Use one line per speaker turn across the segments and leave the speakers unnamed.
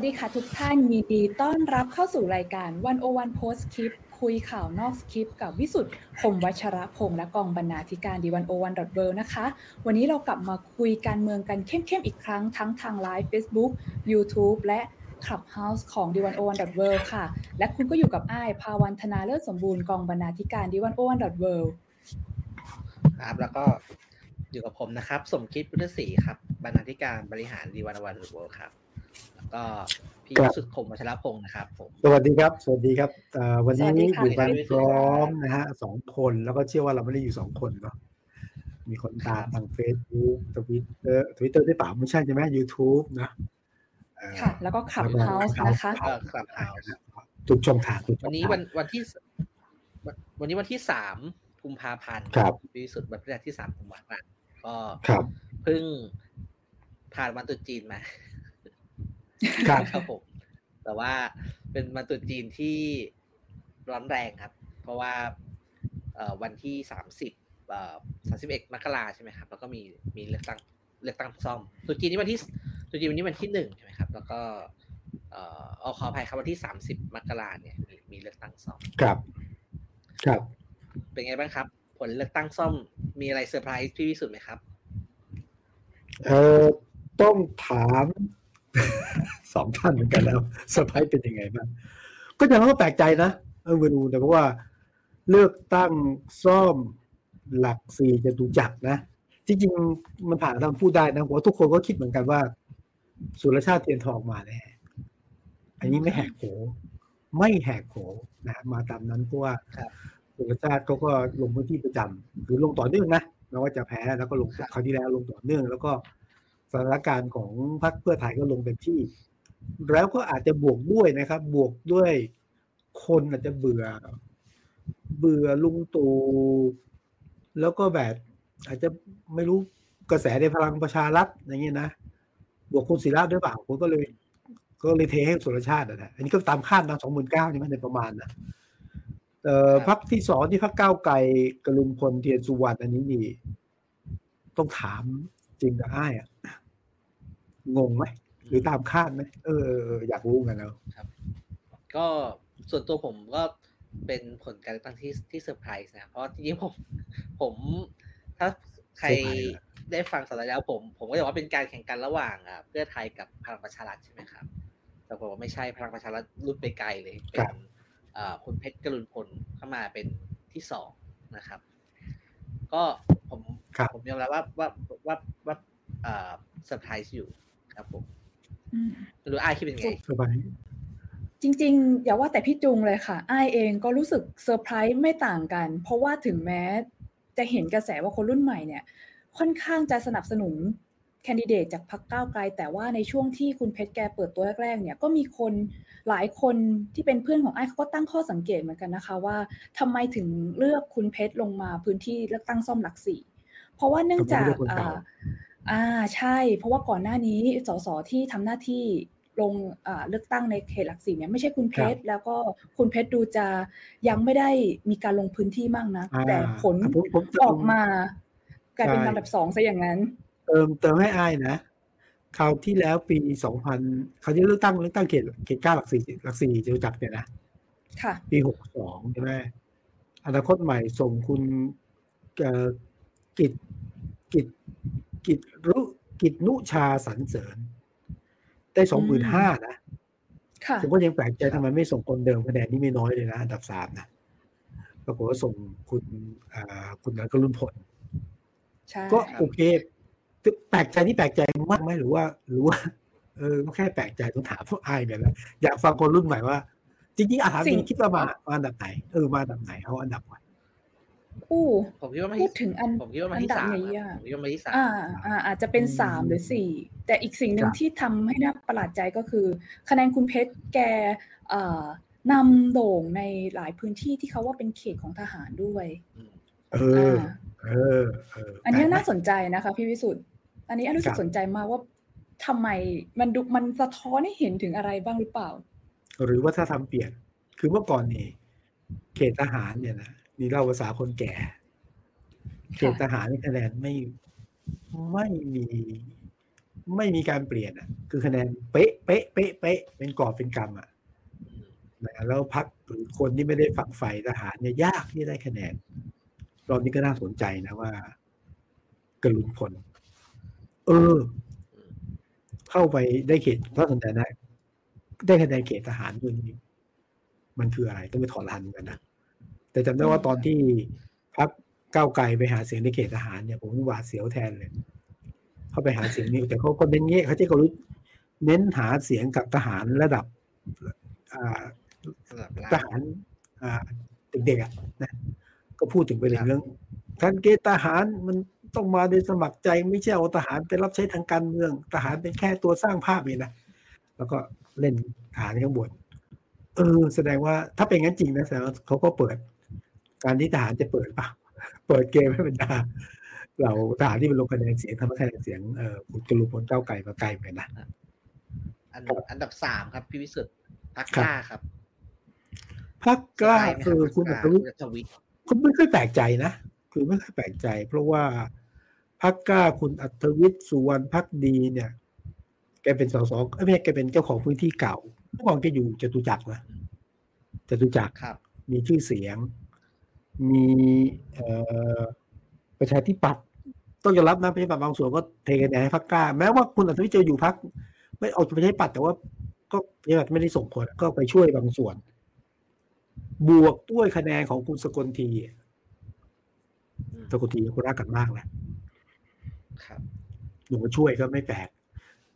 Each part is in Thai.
สดีค่ะทุกท่านยินดีต้อนรับเข้าสู่รายการวันโอวันโพสคลิปคุยข่าวนอกคลิปกับวิสุทธ์คมวัชระพงษ์และกองบรรณาธิการดีวันโอวันดอทเนะคะ วันนี้เรากลับมาคุยการเมืองกันเข้มๆอีกครั้งทั้งทางไลฟ์ Facebook YouTube และ Clubhouse ของดีวันโอวันดอทค่ะ และคุณก็อยู่กับอ้ายภาวันธนาเลิศสมบูรณ์กองบรรณาธิการดีวันโอวันดอท
ครับ แล้วก็อยู่กับผมนะครับ สมคิดพุทธศรีครับบรรณาธิการบริหารดีวันวันเวิร์ครับ ก็พี่สุดคมวัชรพงศ์นะครับผม
สวัสดีครับ สวัสดีครับวันนี้อยู่กันพร้อมนะฮะสองคนแล้วก็เชื่อว่าเราไม่ได้อยู่สองคนเนาะมีคนตามทางเฟซบุ๊กทวิตเตอร์ทวิตเตอร์ได้เปล่าไม่ใช่ใช่ไหมยูทูบนะ
ค่ะ แล้วก็คลับเฮาส์นะคะ
คลับเฮาส์
ทุกช่องทาง
วันนี้วันวันที่วันนี้วันที่สามกุมภาพันธ์ปีสุดวันที่สามกุมภาพันธ์ก็เพิ่งผ่านวันตรุษจีนมา
ครับ
ครับผม แต่ว่าเป็นวันตรุษจีนที่ร้อนแรงครับ เพราะว่าวันที่สามสิบสามสิบเอ็ดมกราใช่ไหมครับ แล้วก็มีมีเลือกตั้งเลือกตั้งซ่อมตรุษจีนนี้วันที่ตรุษจีนวันนี้วันที่หนึ่งใช่ไหมครับ แล้วก็เอ่อขออภัยครับวันที่สามสิบมกราเนี่ยมีมีเลือกตั้งซ่อม
ครับ ครับ
เป็นไงบ้างครับ ผลเลือกตั้งซ่อมมีอะไรเซอร์ไพรส์พี่วิสุทธ์ไหมครับ
เอ่อต้องถาม สองท่านเหมือนกันแล้วเซอร์ไพรส์เป็นยังไงบ้างก็ยังต้องแปลกใจนะเออเวนูแต่เพราะว่าเลือกตั้งซ่อมหลักสี่จะดูจักนะที่จริงมันผ่านทางพูดได้นะผมว่าทุกคนก็คิดเหมือนกันว่า สุรชาติเทียนทองมาแน่อันนี้ไม่แหกโผไม่แหกโผนะมาตามนั้นเพราะว่าสุรชาติเขาก็ลงพื้นที่ประจำคือลงต่อเนื่องนะแม้ว่าจะแพ้แล้วก็ลงคราวที่แล้วลงต่อเนื่อง แล้วก็ สถานการณ์ของพรรคเพื่อไทยก็ลงเต็มที่ แล้วก็อาจจะบวกด้วยนะครับ บวกด้วยคนอาจจะเบื่อ เบื่อลุงตู่แล้วก็แบบ อาจจะไม่รู้กระแสในพลังประชารัฐอย่างเงี้ยนะบวกคุณศิระด้วยเปล่าผมก็เลย ก็เลยเทให้สุรชาตินะอันนี้ก็ตามคาดนะสองหมื่นเก้านี่มันในประมาณนะเอ่อพรรคที่สองที่พรรคก้าวไกลกรุณพลเทียนสุวรรณอันนี้นี่ต้องถามจริงกับไอซ์อะ งงไหมหรือตามคาดไหมเออ อยากรู้กันแล้ว
ครับ ก็ส่วนตัวผมก็เป็นผลการเลือกตั้งที่ที่เซอร์ไพรส์นะ เพราะจริงๆผมผมถ้าใครได้ฟังสัปดาห์แล้วผม ผมก็จะว่าเป็นการแข่งกันระหว่างอะเพื่อไทยกับพลังประชารัฐใช่ไหมครับ แต่ผมว่าไม่ใช่พลังประชารัฐรุดไปไกลเลยเป็นคุณเพชรกรุณพลเข้ามาเป็นที่สองนะครับ ก็ผมผมยอมรับว่าว่าว่าว่าเซอร์ไพรส์อยู่ ครับผมหรือไอคิดเป็นไง
สบาย
จริงๆ อย่าว่าแต่พี่จุงเลยค่ะไอซ์เองก็รู้สึกเซอร์ไพรส์ไม่ต่างกัน เพราะว่าถึงแม้จะเห็นกระแสว่าคนรุ่นใหม่เนี่ย ค่อนข้างจะสนับสนุนแคนดิเดตจากพรรคก้าวไกล แต่ว่าในช่วงที่คุณเพชรแกเปิดตัวแรกๆเนี่ยก็มีคนหลายคนที่เป็นเพื่อนของไอ้เขาก็ตั้งข้อสังเกตเหมือนกันนะคะ ว่าทำไมถึงเลือกคุณเพชรลงมาพื้นที่เลือกตั้งซ่อมหลักสี่เพราะว่าเนื่องจาก อ่าใช่ เพราะว่าก่อนหน้านี้ สส ที่ทำหน้าที่ลงเลือกตั้งในเขตหลักสี่เนี่ย ไม่ใช่คุณเพชร แล้วก็คุณเพชรดูจะยังไม่ได้มีการลงพื้นที่มากนะแต่ผลออกมากลายเป็นลำดับสองซะอย่างนั้น
เติม เติมให้อ้ายนะ คราวที่แล้วปีสองพันเขาจะเลือกตั้ง เลือกตั้งเขต เขตเก้าหลักสี่หลักสี่จะจักเนี่ยนะ
ค่ะ
ปีหกสองใช่ไหม อนาคตใหม่ส่งคุณกิจกิจ กิจรุกิจนุชาสันเสริญ ได้สองหมื่นห้านะผมก็ยังแปลกใจทำไมไม่ส่งคนเดิมคะแนนนี่ไม่น้อยเลยนะอันดับสามนะปรากฏว่าส่งคุณคุณนันก็รุ่นผลก็โอเคแปลกใจนี่แปลกใจมากไหมหรือว่าหรือว่าเออแค่แปลกใจต้องถามพวกไอ้เนี่ยแหละอยากฟังคนรุ่นใหม่ว่าจริงๆอาหารจริงคิดว่ามาอันดับไหนเออมาอันดับไหนเอาอันดับไหน
อู้
ผมคิดว่า
พูดถึงอัน
ผมคิดว่ามาที่สามผมคิดว่ามาที่สาม
อ่าอ่า อาจจะเป็นสามหรือสี่แต่อีกสิ่งหนึ่งที่ทำให้น่าประหลาดใจก็คือ คะแนนคุณเพชรแกอ่านำโด่งในหลายพื้นที่ที่เขาว่าเป็นเขตของทหารด้วย
เออ เออ
อันนี้น่าสนใจนะคะ พี่วิสุทธ์อันนี้รู้สึกสนใจมากว่าทำไมมันดูมันสะท้อนให้เห็นถึงอะไรบ้างหรือเปล่า
หรือว่าถ้าทำเปลี่ยน คือเมื่อก่อนนี่เขตทหารเนี่ยนะ นี่เล่าภาษาคนแก่เขตทหารคะแนนไม่ไม่มีไม่มีการเปลี่ยนอะ คือคะแนนเป๊ะเป๊ะเป๊ะเป๊ะเป็นกอบเป็นกรรมอะ
อืม
นะแล้วพักหรือคนที่ไม่ได้ฝักใฝ่ทหารเนี่ยยากที่ได้คะแนน รอบนี้ก็น่าสนใจนะว่ากรุณพล เออ เข้าไปได้เขตเพราะสนใจได้ได้คะแนนเขตทหารด้วยนี่มันคืออะไรต้องไปถอดรหันกันนะ แต่จำได้ว่าตอนที่พักก้าวไกลไปหาเสียงในเขตทหารเนี่ยผมหวาดเสียวแทนเลยเข้าไปหาเสียงนี่แต่เขาก็เน้นเงี้ยเขาจะก็รู้เน้นหาเสียงกับทหารระดับอ่า
สำหรับ
ท
ล่า
หารอ่าเด็กๆอะนะก็พูดถึงประเด็นเรื่องการเกณฑ์ทหารมันต้องมาโดยสมัครใจไม่ใช่เอาทหารไปรับใช้ทางการเมือง ทหารเป็นแค่ตัวสร้างภาพเองนะแล้วก็เล่นทหารข้างบนเออ แสดงว่าถ้าเป็นงั้นจริงนะแสดงว่าเขาก็เปิด การที่ทหารจะเปิดเปล่าเปิดเกมให้บรรดาเราทหารที่เป็นลงคะแนนเสียงทำให้คะแนนเสียงเออคุณจรุพลก้าวไกลมาไกลเหมือนกันนะ
อันดับอันดับสามครับ พี่วิสุทธ์พัก
ครับ
กล้าครับ
พักกล้า
ใช่ไหม
คือ
รับ
คุณ
พร
อั
ร
ต
ก
วิ
ล้า
ทย์
คุณอัธวิทย์
คุณไม่ค่อยแปลกใจนะคือไม่ค่อยแปลกใจ เพราะว่าพักกล้าคุณอัธวิทย์สุวรรณพักดีเนี่ย แกเป็นสสเอ้ยไม่ใช่แกเป็นเจ้าของพื้นที่เก่าเมื่อก่อนแกอยู่จตุจักรนะจตุจักร
ครับ
มีชื่อเสียง มีเอ่อประชาธิปัตย์ต้องยอมรับนะประชาธิปัตย์บางส่วนก็เทคะแนนให้พักกล้า แม้ว่าคุณอัธวิทย์จะอยู่พักไม่เอาประชาธิปัตย์แต่ว่า ก็ประชาธิปัตย์ไม่ได้ส่งผลก็ไปช่วยบางส่วน บวกด้วยคะแนนของคุณสกลที
อืม
สกลทีคนรักกันมากนะครับหนูมาช่วยก็ไม่แปลก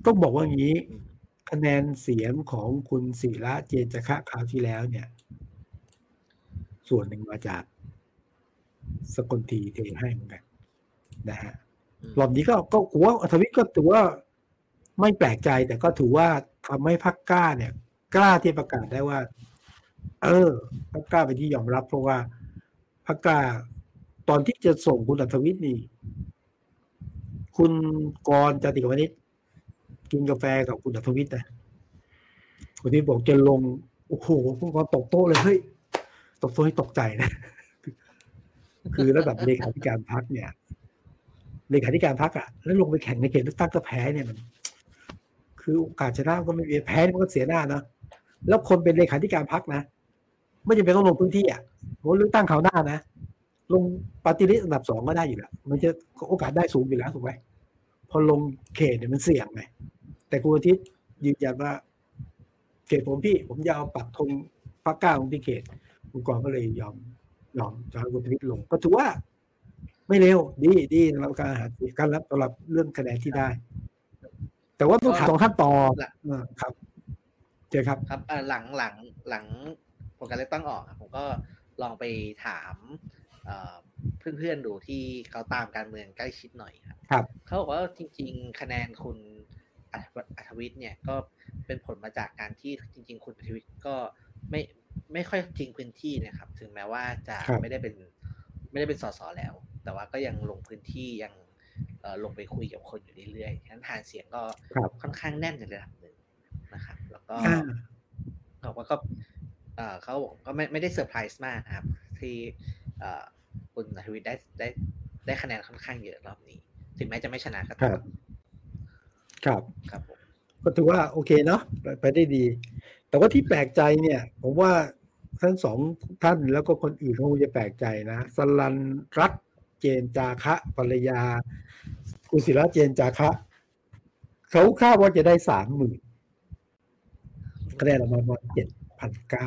ต้องบอกว่างี้
อืม
คะแนนเสียงของคุณศิระเจนจคะคราวที่แล้วเนี่ย ส่วนหนึ่งมาจาก สกลทีเทให้เหมือนกันนะฮะ
อืม
รอบนี้ก็ก็หัวาอัธวิทย์ก็ถือว่าไม่แปลกใจแต่ก็ถือว่าทำให้พักกล้าเนี่ย กล้าที่ประกาศได้ว่า เออพักกล้าเป็นที่ยอมรับเพราะว่าพักกล้าตอนที่จะส่งคุณอัธวิทย์นี่ คุณกรณ์จติกวณิชกินกาแฟกับคุณอัธวิทย์นะคุณที่บอกจะลงโอ้โหคุณกรณ์ตกโต๊ะเลยเฮ้ยตกโต๊ะให้ตกใจนะ คือระดับเลขาธิการพักเนี่ยเลขาธิการพักอะแล้วลงไปแข่งในเขตเลือกตั้งก็แพ้เนี่ยมัน คือโอกาสชนะก็ไม่มีแพ้มันก็เสียหน้าเนาะแล้วคนเป็นเลขาธิการพักนะไม่จำเป็นต้องลงพื้นที่อะเพราะเลือกตั้งคราหน้านะลงปฏิริษีอันดับสองก็ได้อยู่แล้วมันจะโอกาสได้สูงอยู่แล้วถูกไหมพอลงเขตเนี่ยมันเสี่ยงไงแต่คุณอาทิตย์ยืนยันว่า เขตผมพี่ ผมจะเอาปักธงพักก้าลงที่เขตคุณกรก็เลยยอม ยอมจะให้คุณอาทิตย์ลงก็ถือว่า ไม่เร็ว ดีดีสำหรับการหาเสียงการรับสำหรับเรื่องคะแนนที่ได้ แต่ว่าต้องถามสองขั้นต่ออ่าครับเจอครับ
ครับเอ่อหลังหลังหลังผลการเลือกตั้งออกอะผมก็ลองไปถามเอ่อเพื่อนๆดูที่เขาตามการเมืองใกล้ชิดหน่อยครับ
ครับ
เขาบอกว่าจริง ๆ คะแนนคุณอัธอัธวิทย์เนี่ยก็เป็นผลมาจากการที่จริง ๆ คุณอัธวิทย์ก็ไม่ ไม่ค่อยทิ้งพื้นที่นะครับ ถึงแม้ว่าจะ
ครับ
ไม่ได้เป็น ไม่ได้เป็นสสแล้ว แต่ว่าก็ยังลงพื้นที่ยังเอ่อลงไปคุยกับคนอยู่เรื่อยๆฉะนั้นฐานเสียงก็
ครับ
ค่อนข้างแน่นในระดับหนึ่งนะครับ แล้วก็
อ่า
บอกว่าก็เอ่อเขาบอกก็ไม่ไม่ได้เซอร์ไพรส์มากนะครับ ที่เอ่อคุณอัธวิทย์ได้ได้ได้คะแนนค่อนข้างเยอะรอบนี้ ถึงแม้จะไม่ชนะก็
ครั
ตา
บ
ม
ครับ
ครับผม
ก็ถือว่าโอเคเนาะไปไปได้ดี แต่ว่าที่แปลกใจเนี่ย ผมว่าทั้งสองท่านแล้วก็คนอื่นเขาคงจะแปลกใจนะสลันรัตน์เจนจาคะภรรยากุศิระเจนจาคะเขาคาดว่าจะได้สามหมื่นคะแนนออกมาประมาณเจ็ดพันเก้า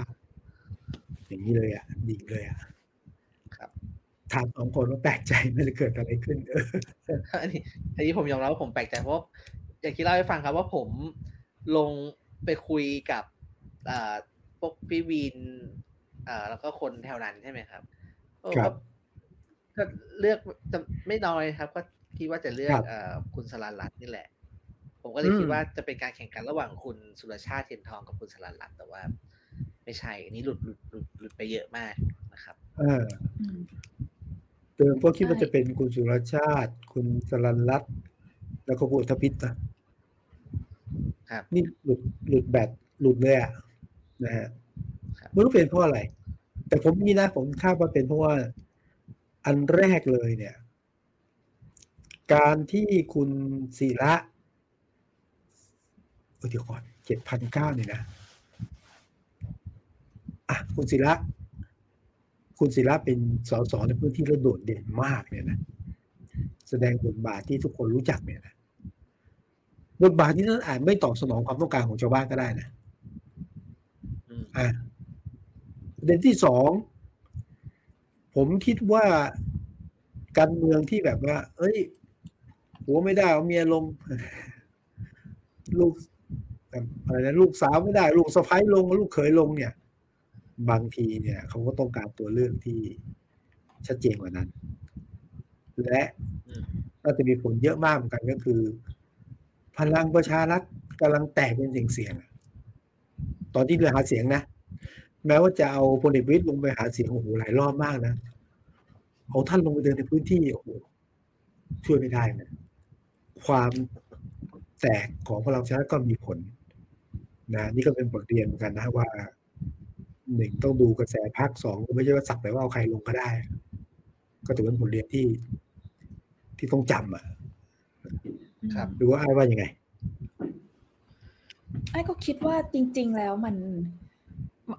อย่างนี้เลยอะดิ่งเลยอะ
ครับ
ถามสองคนว่าแปลกใจไหม่เลยเกิดอะไรขึ้นเออ
อันนี้อันนี้ผมยอมรับว่าผมแปลกใจเพราะอย่างที่เล่าให้ฟังครับว่าผมลงไปคุยกับ อ่าพวกพี่วินอ่าแล้วก็คนแถวนั้นใช่ไหมครับโอ้
ครับ
ก็ก็เลือกจะไม่น้อยครับ ก็คิดว่าจะเลือก
ครับ
เอ่อคุณสลันรัตน์นี่แหละ ผมก็เลย
อืม
คิดว่าจะเป็นการแข่งขันระหว่างคุณสุรชาติเทียนทองกับคุณสลันรัตน์แต่ว่า ไม่ใช่อันนี้หลุดหลุดหลุดหลุดไปเยอะมากนะครับ
เออ
อืม
เดิมก็คิดว่า
ใช่
จะเป็นคุณสุรชาติ คุณสรันรัตน์แล้วก็คุณทพิษนะครับ นี่หลุดหลุดแบตหลุดเลยอะ นะฮะ
ครับ
ไม่รู้เป็นเพราะอะไร แต่ผมนี่นะ ผมคาดว่าเป็นเพราะว่าอันแรกเลยเนี่ย การที่คุณศิระเออเดี๋ยวก่อนเจ็ดพันเก้าเนี่ยนะอะคุณศิระคุณศิระเป็นสสในพื้นที่ระโดดเด่นมากเนี่ยนะแสดงบทบาทที่ทุกคนรู้จักเนี่ยนะบทบาทที่นั้นอาจไม่ตอบสนองความต้องการของชาวบ้านก็ได้นะ
อืม
อะประเด็นที่สอง ผมคิดว่าการเมืองที่แบบว่า เอ้ยหัวไม่ได้เอาเมียลง ลูกแบบอะไรนะลูกสาวไม่ได้ ลูกสะพ้ายลง ลูกเขยลงเนี่ย บางทีเนี่ยเขาก็ต้องการตัวเลือกที่ชัดเจนกว่านั้น และ
อืม
ก็จะมีผลเยอะมากเหมือนกันก็คือ พลังประชารัฐกำลังแตกเป็นเสียงๆอะ ตอนที่เรือหาเสียงนะ แม้ว่าจะเอาพลเอกประวิตยลงไปหาเสียงโอ้โหหลายรอบมากนะเอาท่านลงไปเดินในพื้นที่โอ้โหช่วยไม่ได้นะความแตกของพลังประชารัฐก็มีผลนะนี่ก็เป็นบทเรียนเหมือนกันนะว่าหนึ่งต้องดูกระแสพรรคสองก็ไม่ใช่ว่าสักแต่ว่าเอาใครลงก็ได้ ก็ถือเป็นบทเรียนที่ที่ต้องจำอะ
ครับ
ดูว่าไอซ์ว่ายังไง
ไอซ์ก็คิดว่าจริง ๆ แล้วมัน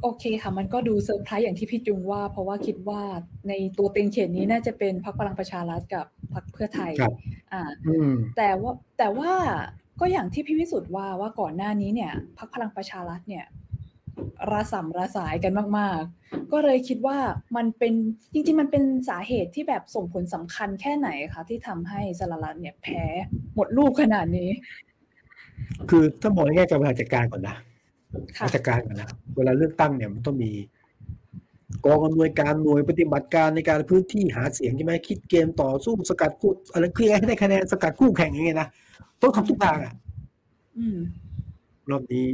โอเคค่ะ มันก็ดูเซอร์ไพรส์อย่างที่พี่จุงว่า เพราะว่าคิดว่าในตัวเต็งเขตนี้น่าจะเป็นพรรคพลังประชารัฐกับพรรคเพื่อไทย
ครับ
อ่า
อืม
แต่ว่าแต่ว่าก็อย่างที่พี่วิสุทธ์ว่าว่าก่อนหน้านี้เนี่ยพรรคพลังประชารัฐเนี่ยระสำระสายกันมาก ๆ ก็เลยคิดว่ามันเป็นจริง ๆ มันเป็นสาเหตุที่แบบส่งผลสำคัญแค่ไหนคะที่ทำให้สารรัฐเนี่ยแพ้หมดลูกขนาดนี้
คือถ้ามองในแง่การบริหารจัดการก่อนนะ
ค่ะ
ราชการก่อนนะเวลาเลือกตั้งเนี่ยมันต้องมีกองอำนวยการหน่วยปฏิบัติการในการพื้นที่หาเสียงใช่ไหมคิดเกมต่อสู้สกัดคู่อะไรคือให้ได้คะแนนสกัดคู่แข่งอย่างเงี้ยนะต้องทำทุกทางอะ
อืม
รอบนี้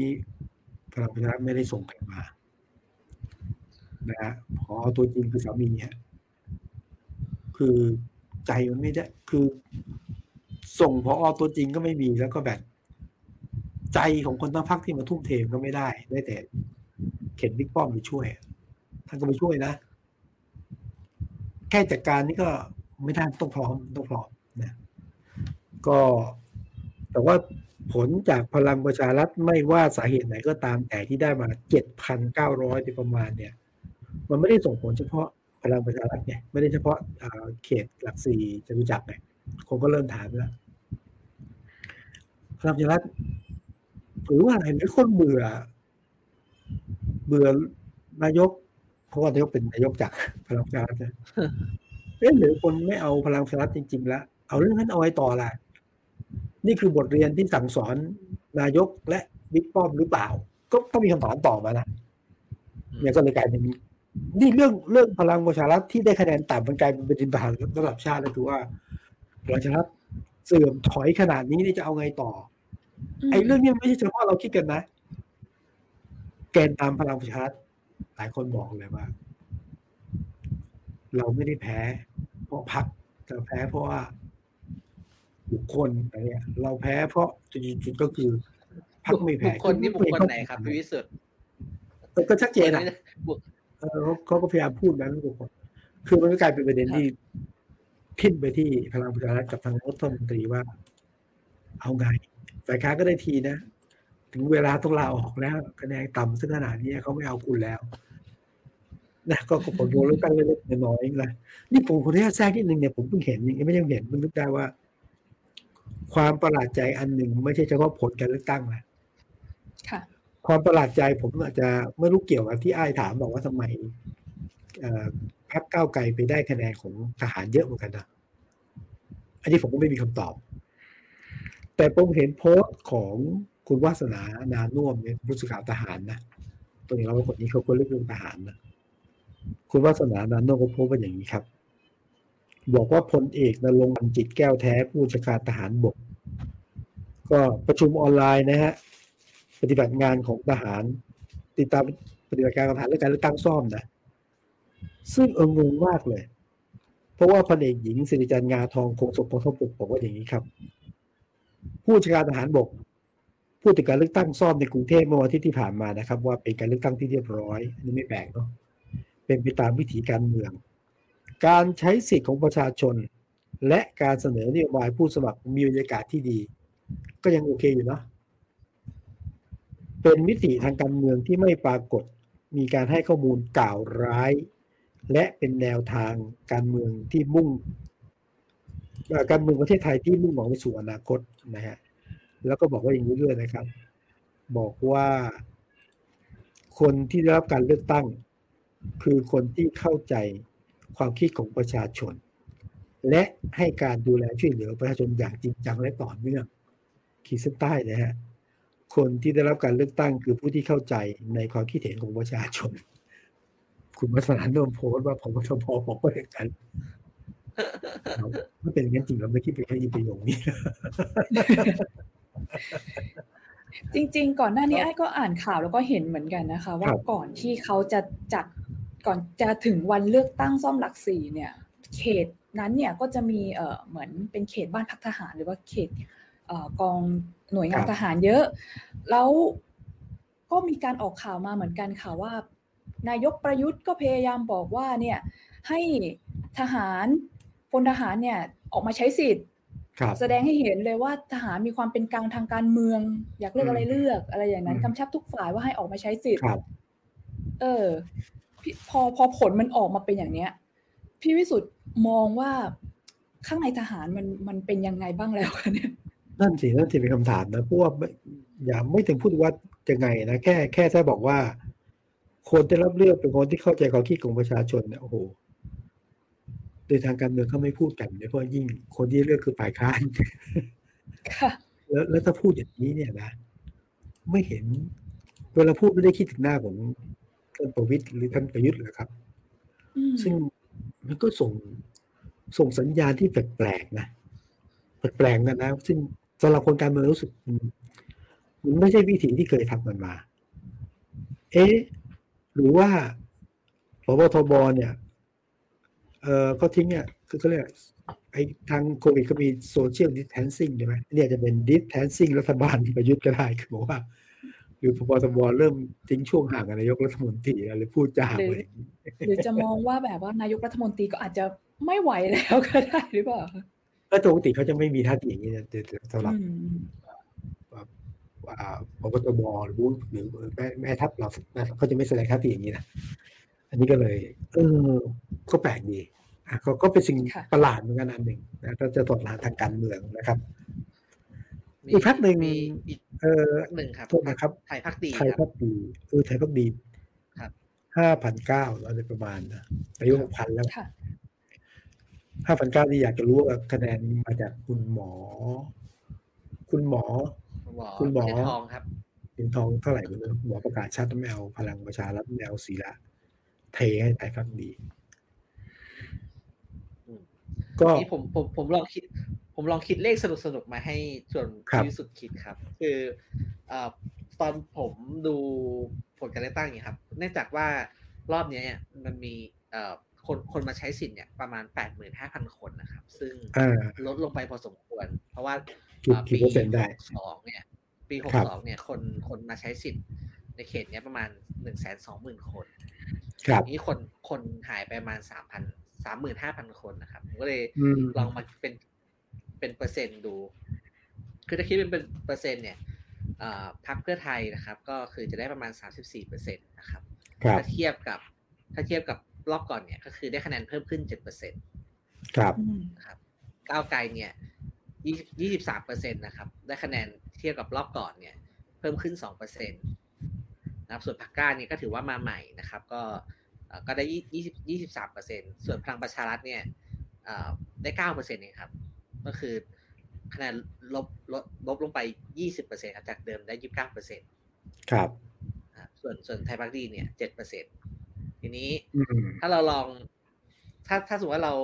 พลังประชารัฐไม่ได้ส่งใครมานะฮะพอตัวจริงคือสามีเนี่ยคือใจมันไม่ได้ คือ ส่งพอตัวจริงก็ไม่มีแล้วก็แบบ ใจของคนทั้งพักที่มาทุ่มเทก็ไม่ได้ได้แต่ เข็นบิ๊กป้อมไปช่วย ท่านก็ไปช่วยนะ แค่จัดการนี่ก็ไม่ได้ต้องพร้อมต้องพร้อมนะก็ แต่ว่าผลจากพลังประชารัฐไม่ว่าสาเหตุไหนก็ตามแต่ที่ได้มาเจ็ดพันเก้าร้อยประมาณเนี่ย มันไม่ได้ส่งผลเฉพาะพลังประชารัฐไงไม่ได้เฉพาะเขตหลักสี่จะรู้จักไงคนก็เริ่มถามแล้วพลังประชารัฐ หรือว่าอะไรหรือคนเบื่อ เบื่อนายก เพราะว่านายกเป็นนายกจากพลังประชารัฐนะเอ๊ะหรือคนไม่เอาพลังประชารัฐจริงๆแล้วเอาเรื่องนั้นเอาไว้ต่อละนี่คือบทเรียนที่สั่งสอนนายกและบิ๊กป้อมหรือเปล่า ก็ต้องมีคำถามต่อมานะเนี่ยก็เลยกลายเป็นนี่เรื่องเรื่องพลังประชารัฐที่ได้คะแนนต่ำมันกลายเป็นประเด็นปัญหาระดับชาติแล้วคือว่าพลังประชารัฐเสื่อมถอยขนาดนี้นี่จะเอาไงต่ออ
ม
ไอ้เรื่องนี้ไม่ใช่เฉพาะเราคิดกันนะ แกนตามพลังประชารัฐหลายคนบอกเลยว่า เราไม่ได้แพ้ เพราะพักแต่แพ้เพราะว่าบุคคลอะไรเนี่ย เราแพ้เพราะจุดๆก็คือพักไม่แพ้
บุคคลนี่บุคคลไหนครับพี่วิสุทธิ์
เออก็ชัดเจนอะ
บุค
เออเขาเขาก็พยายามพูดนั้นทุกคนคือมันก็กลายเป็นประเด็น
ครับ
ที่พิ้นไปที่พลังประชารัฐกับทางรัฐมนตรีว่า เอาไง ฝ่ายค้านก็ได้ทีนะ ถึงเวลาต้องลาออกแล้วคะแนนต่ำซึ่งขนาดนี้เขาไม่เอาคุณแล้วนะก็ผลโหวตเลือกตั้งเล็กๆน้อยๆเองนะนี่ผมคนที่แทรกนิดนึงเนี่ยผมเพิ่งเห็นยังไม่ยังเห็นมันนึกได้ว่า ความประหลาดใจอันหนึ่ง ไม่ใช่เฉพาะผลการเลือกตั้งนะ
ค่ะ
ความประหลาดใจผมอาจจะไม่รู้เกี่ยวกับที่อ้ายถามบอกว่าทำไมเอ่อพรรคก้าวไกลไปได้คะแนนของทหารเยอะเหมือนกันนะอันนี้ผมก็ไม่มีคำตอบ แต่ผมเห็นโพสต์ของคุณวาสนานานุ่มเนี่ยผู้สื่อข่าวทหารนะตรงนี้เราคนนี้เขาก็เลือกเรื่องทหารนะคุณวาสนานานุ่วมก็โพสต์ว่าอย่างนี้ครับ บอกว่าพลเอกนรงค์จิตแก้วแท้ผู้บัญชาการทหารบก ก็ประชุมออนไลน์นะฮะปฏิบัติงานของทหาร ติดตามปฏิบัติการทหารเรื่องการเลือกตั้งซ่อมนะซึ่งเอองงมากเลย เพราะว่าพันเอกหญิงสิริจันทร์งาทองโฆษกกองทัพบกบอกว่าอย่างนี้ครับ ผู้บัญชการทหารบกพูดถึงการเลือกตั้งซ่อมในกรุงเทพเมื่อวันทิตย์ที่ผ่านมานะครับ ว่าเป็นการเลือกตั้งที่เรียบร้อยอันนี่ไม่แปลกเนาะเป็นไปตามวิถีการเมือง การใช้สิทธิ์ของประชาชน และการเสนอนโยบายผู้สมัครมีบรรยากาศที่ดี ก็ยังโอเคอยู่เนาะเป็นมิติทางการเมืองที่ไม่ปรากฏมีการให้ข้อมูลกล่าวร้าย และเป็นแนวทางการเมืองที่มุ่ง การเมืองประเทศไทยที่มุ่งหวังไปสู่อนาคตนะฮะแล้วก็บอกว่าอย่างนี้ด้วยนะครับ บอกว่าคนที่ได้รับการเลือกตั้ง คือคนที่เข้าใจความคิดของประชาชน และให้การดูแลช่วยเหลือประชาชนอย่างจริงจังและต่อเนื่องขีดเส้นใต้นะฮะคนที่ได้รับการเลือกตั้ง คือผู้ที่เข้าใจในความคิดเห็นของประชาชน คุณวัฒนานนท์โพสต์ว่าผมก็ทพบอกว่าอย่างนั้น เราไม่เป็นอย่างนั้นจริงเราไม่คิดไปแค่ยินประโยคนี้
จริง ๆ ก่อนหน้านี้ไอ้ก็อ่านข่าวแล้วก็เห็นเหมือนกันนะคะ ว่า
ครับ
ก่อนที่เขาจะจัดก่อนจะถึงวันเลือกตั้งซ่อมหลักสี่เนี่ย เขตนั้นเนี่ยก็จะมีเอ่อเหมือนเป็นเขตบ้านพักทหารหรือว่าเขตเอ่อกองหน่วยงาน
ครับ
ทหารเยอะ แล้วก็มีการออกข่าวมาเหมือนกันค่ะว่า นายกประยุทธ์ก็พยายามบอกว่าเนี่ยให้ทหาร พลทหารเนี่ยออกมาใช้สิทธิ์
ครับ
แสดงให้เห็นเลยว่าทหารมีความเป็นกลางทางการเมือง อยากเลือกอะไร
อืม
เลือกอะไรอย่างนั้น
อืม
กำชับทุกฝ่ายว่าให้ออกมาใช้สิทธิ์
ครับ
เออพี่พอพอผลมันออกมาเป็นอย่างเนี้ย พี่วิสุทธ์มองว่าข้างในทหารมันมันเป็นยังไงบ้างแล้วคะเนี่ย
นั่นสินั่นสิเป็นคำถามนะเพราะว่าไม่อย่าไม่ถึงพูดว่ายังไงนะแค่แค่ถ้าบอกว่า คนที่รับเลือกเป็นคนที่เข้าใจความคิดของประชาชนเนี่ยโอ้โห โดยทางการเมืองเขาไม่พูดกันโดยเฉพาะยิ่งคนที่เลือกคือฝ่ายค้าน
ค่ะ
แล้วแล้วถ้าพูดอย่างนี้เนี่ยนะ ไม่เห็น เวลาพูดไม่ได้คิดถึงหน้าของท่านประวิตรหรือท่านประยุทธ์เลยครับ
อืม
ซึ่งมันก็ส่งส่งสัญญาณที่แปลกๆนะแปลกๆนะนะ ซึ่งสำหรับคนการเมืองรู้สึกมันมันไม่ใช่วิธีที่เคยทำมันมา เอ๊ะ หรือว่าพบทบเนี่ย เออก็ทิ้งอะคือเขาเรียกไอ้ทางโควิดก็มีโซเชียลดิสแทนซิ่งใช่ไหมเนี่ยจะเป็นดิสแทนซิ่งรัฐบาลประยุทธ์ก็ได้คือบอกว่าหรือพบทบเริ่มทิ้งช่วงห่างกับนายกรัฐมนตรีอะไรพูดจาอะไรอย่างนี้
หรือจะมองว่าแบบว่านายกรัฐมนตรีก็อาจจะไม่ไหวแล้วก็ได้หรือเปล่าคะ
แล้วปกติเขาจะไม่มีท่าทีอย่างนี้นะแต่แต่สำหรับ
อืม
อ่าพบตบหรือหรือแม่แม่ทัพเราเขาจะไม่แสดงท่าทีอย่างนี้นะ อันนี้ก็เลย เออ ก็แปลกดีอะก็ก็เป็นสิ่ง
ค่ะ
ประหลาดเหมือนกันอันหนึ่งนะถ้าจะตรวจหาทางการเมืองนะครับ
มี
อีกพักหนึ่ง
มีอีก
เออ
พักหนึ่งครับ
โทษนะครับ
ไทยพักดี
ไทย
ครั
พั
บ
กดีเออไทยพักดี
ครับ
ห้าพันเก้าเราจะประมาณนะอายุหกพันแล้ว
ค่ะ
ห้าพันเก้าที่อยากจะรู้ว่าคะแนนมาจากคุณหมอ คุณหมอ
คุณหมอ
คุณหมอ
เทียนทองครับ
เงินทองเท่าไหร่ไม่รู้หมอประกาศชัดไม่เอาพลังประชารัฐไม่เอาศีละ เทให้ไทยพักดี
อืม
ก็
นี่ผมผมผมลองคิด ผมลองคิดเลขสนุกสนุกๆมาให้ส่วน
ครับ
ที่สุดคิดครับ คือเอ่อตอนผมดูผลการเลือกตั้งเนี่ยครับ เนื่องจากว่ารอบเนี้ยเนี่ยมันมีเอ่อคนคนมาใช้สิทธิ์เนี่ยประมาณแปดหมื่นห้าพันคนนะครับ ซึ่ง
อ่า
ลดลงไปพอสมควร เพราะว่า
กี่
อ่า
กี่
ปี
เปอร์เซ็นต์ได้
สองเนี่ย ปีหก
ครับ
สองเนี่ย คนคนมาใช้สิทธิ์ในเขตเนี้ยประมาณหนึ่งแสนสองหมื่นคน
ครับ
นี้คนคนหายไปประมาณสามพันสามหมื่นห้าพันคนนะครับผมก็เลย
อืม
ลองมาเป็นเป็นเปอร์เซ็นต์ดู คือถ้าคิดเป็นเปอร์เซ็นต์เนี่ยอ่าพรรคเพื่อไทยนะครับ ก็คือจะได้ประมาณสามสิบสี่เปอร์เซ็นต์นะครับ
ครับ
ถ้าเทียบกับ ถ้าเทียบกับรอบก่อนเนี่ย ก็คือได้คะแนนเพิ่มขึ้นเจ็ดเปอร์เซ็นต์
ครับ
อืม
นะครับก้าวไกลเนี่ยยี่ยี่สิบสามเปอร์เซ็นต์นะครับ ได้คะแนนเทียบกับรอบก่อนเนี่ย เพิ่มขึ้นสองเปอร์เซ็นต์ นะครับส่วนพรรคกล้าเนี่ยก็ถือว่ามาใหม่นะครับ ก็เอ่อก็ได้ยี่สิบยี่สิบสามเปอร์เซ็นต์ส่วนพลังประชารัฐเนี่ยเอ่อได้เก้าเปอร์เซ็นต์เองครับ ก็คือคะแนนลบลดลบลงไปยี่สิบเปอร์เซ็นต์จากเดิมได้ยี่สิบเก้าเปอร์เซ็นต์
ครับ
ส่วนส่วนไทยภักดีเนี่ยเจ็ดเปอร์เซ็นต์ทีนี้
อืม
ถ้าเราลองถ้าถ้าสมมติว่าเรา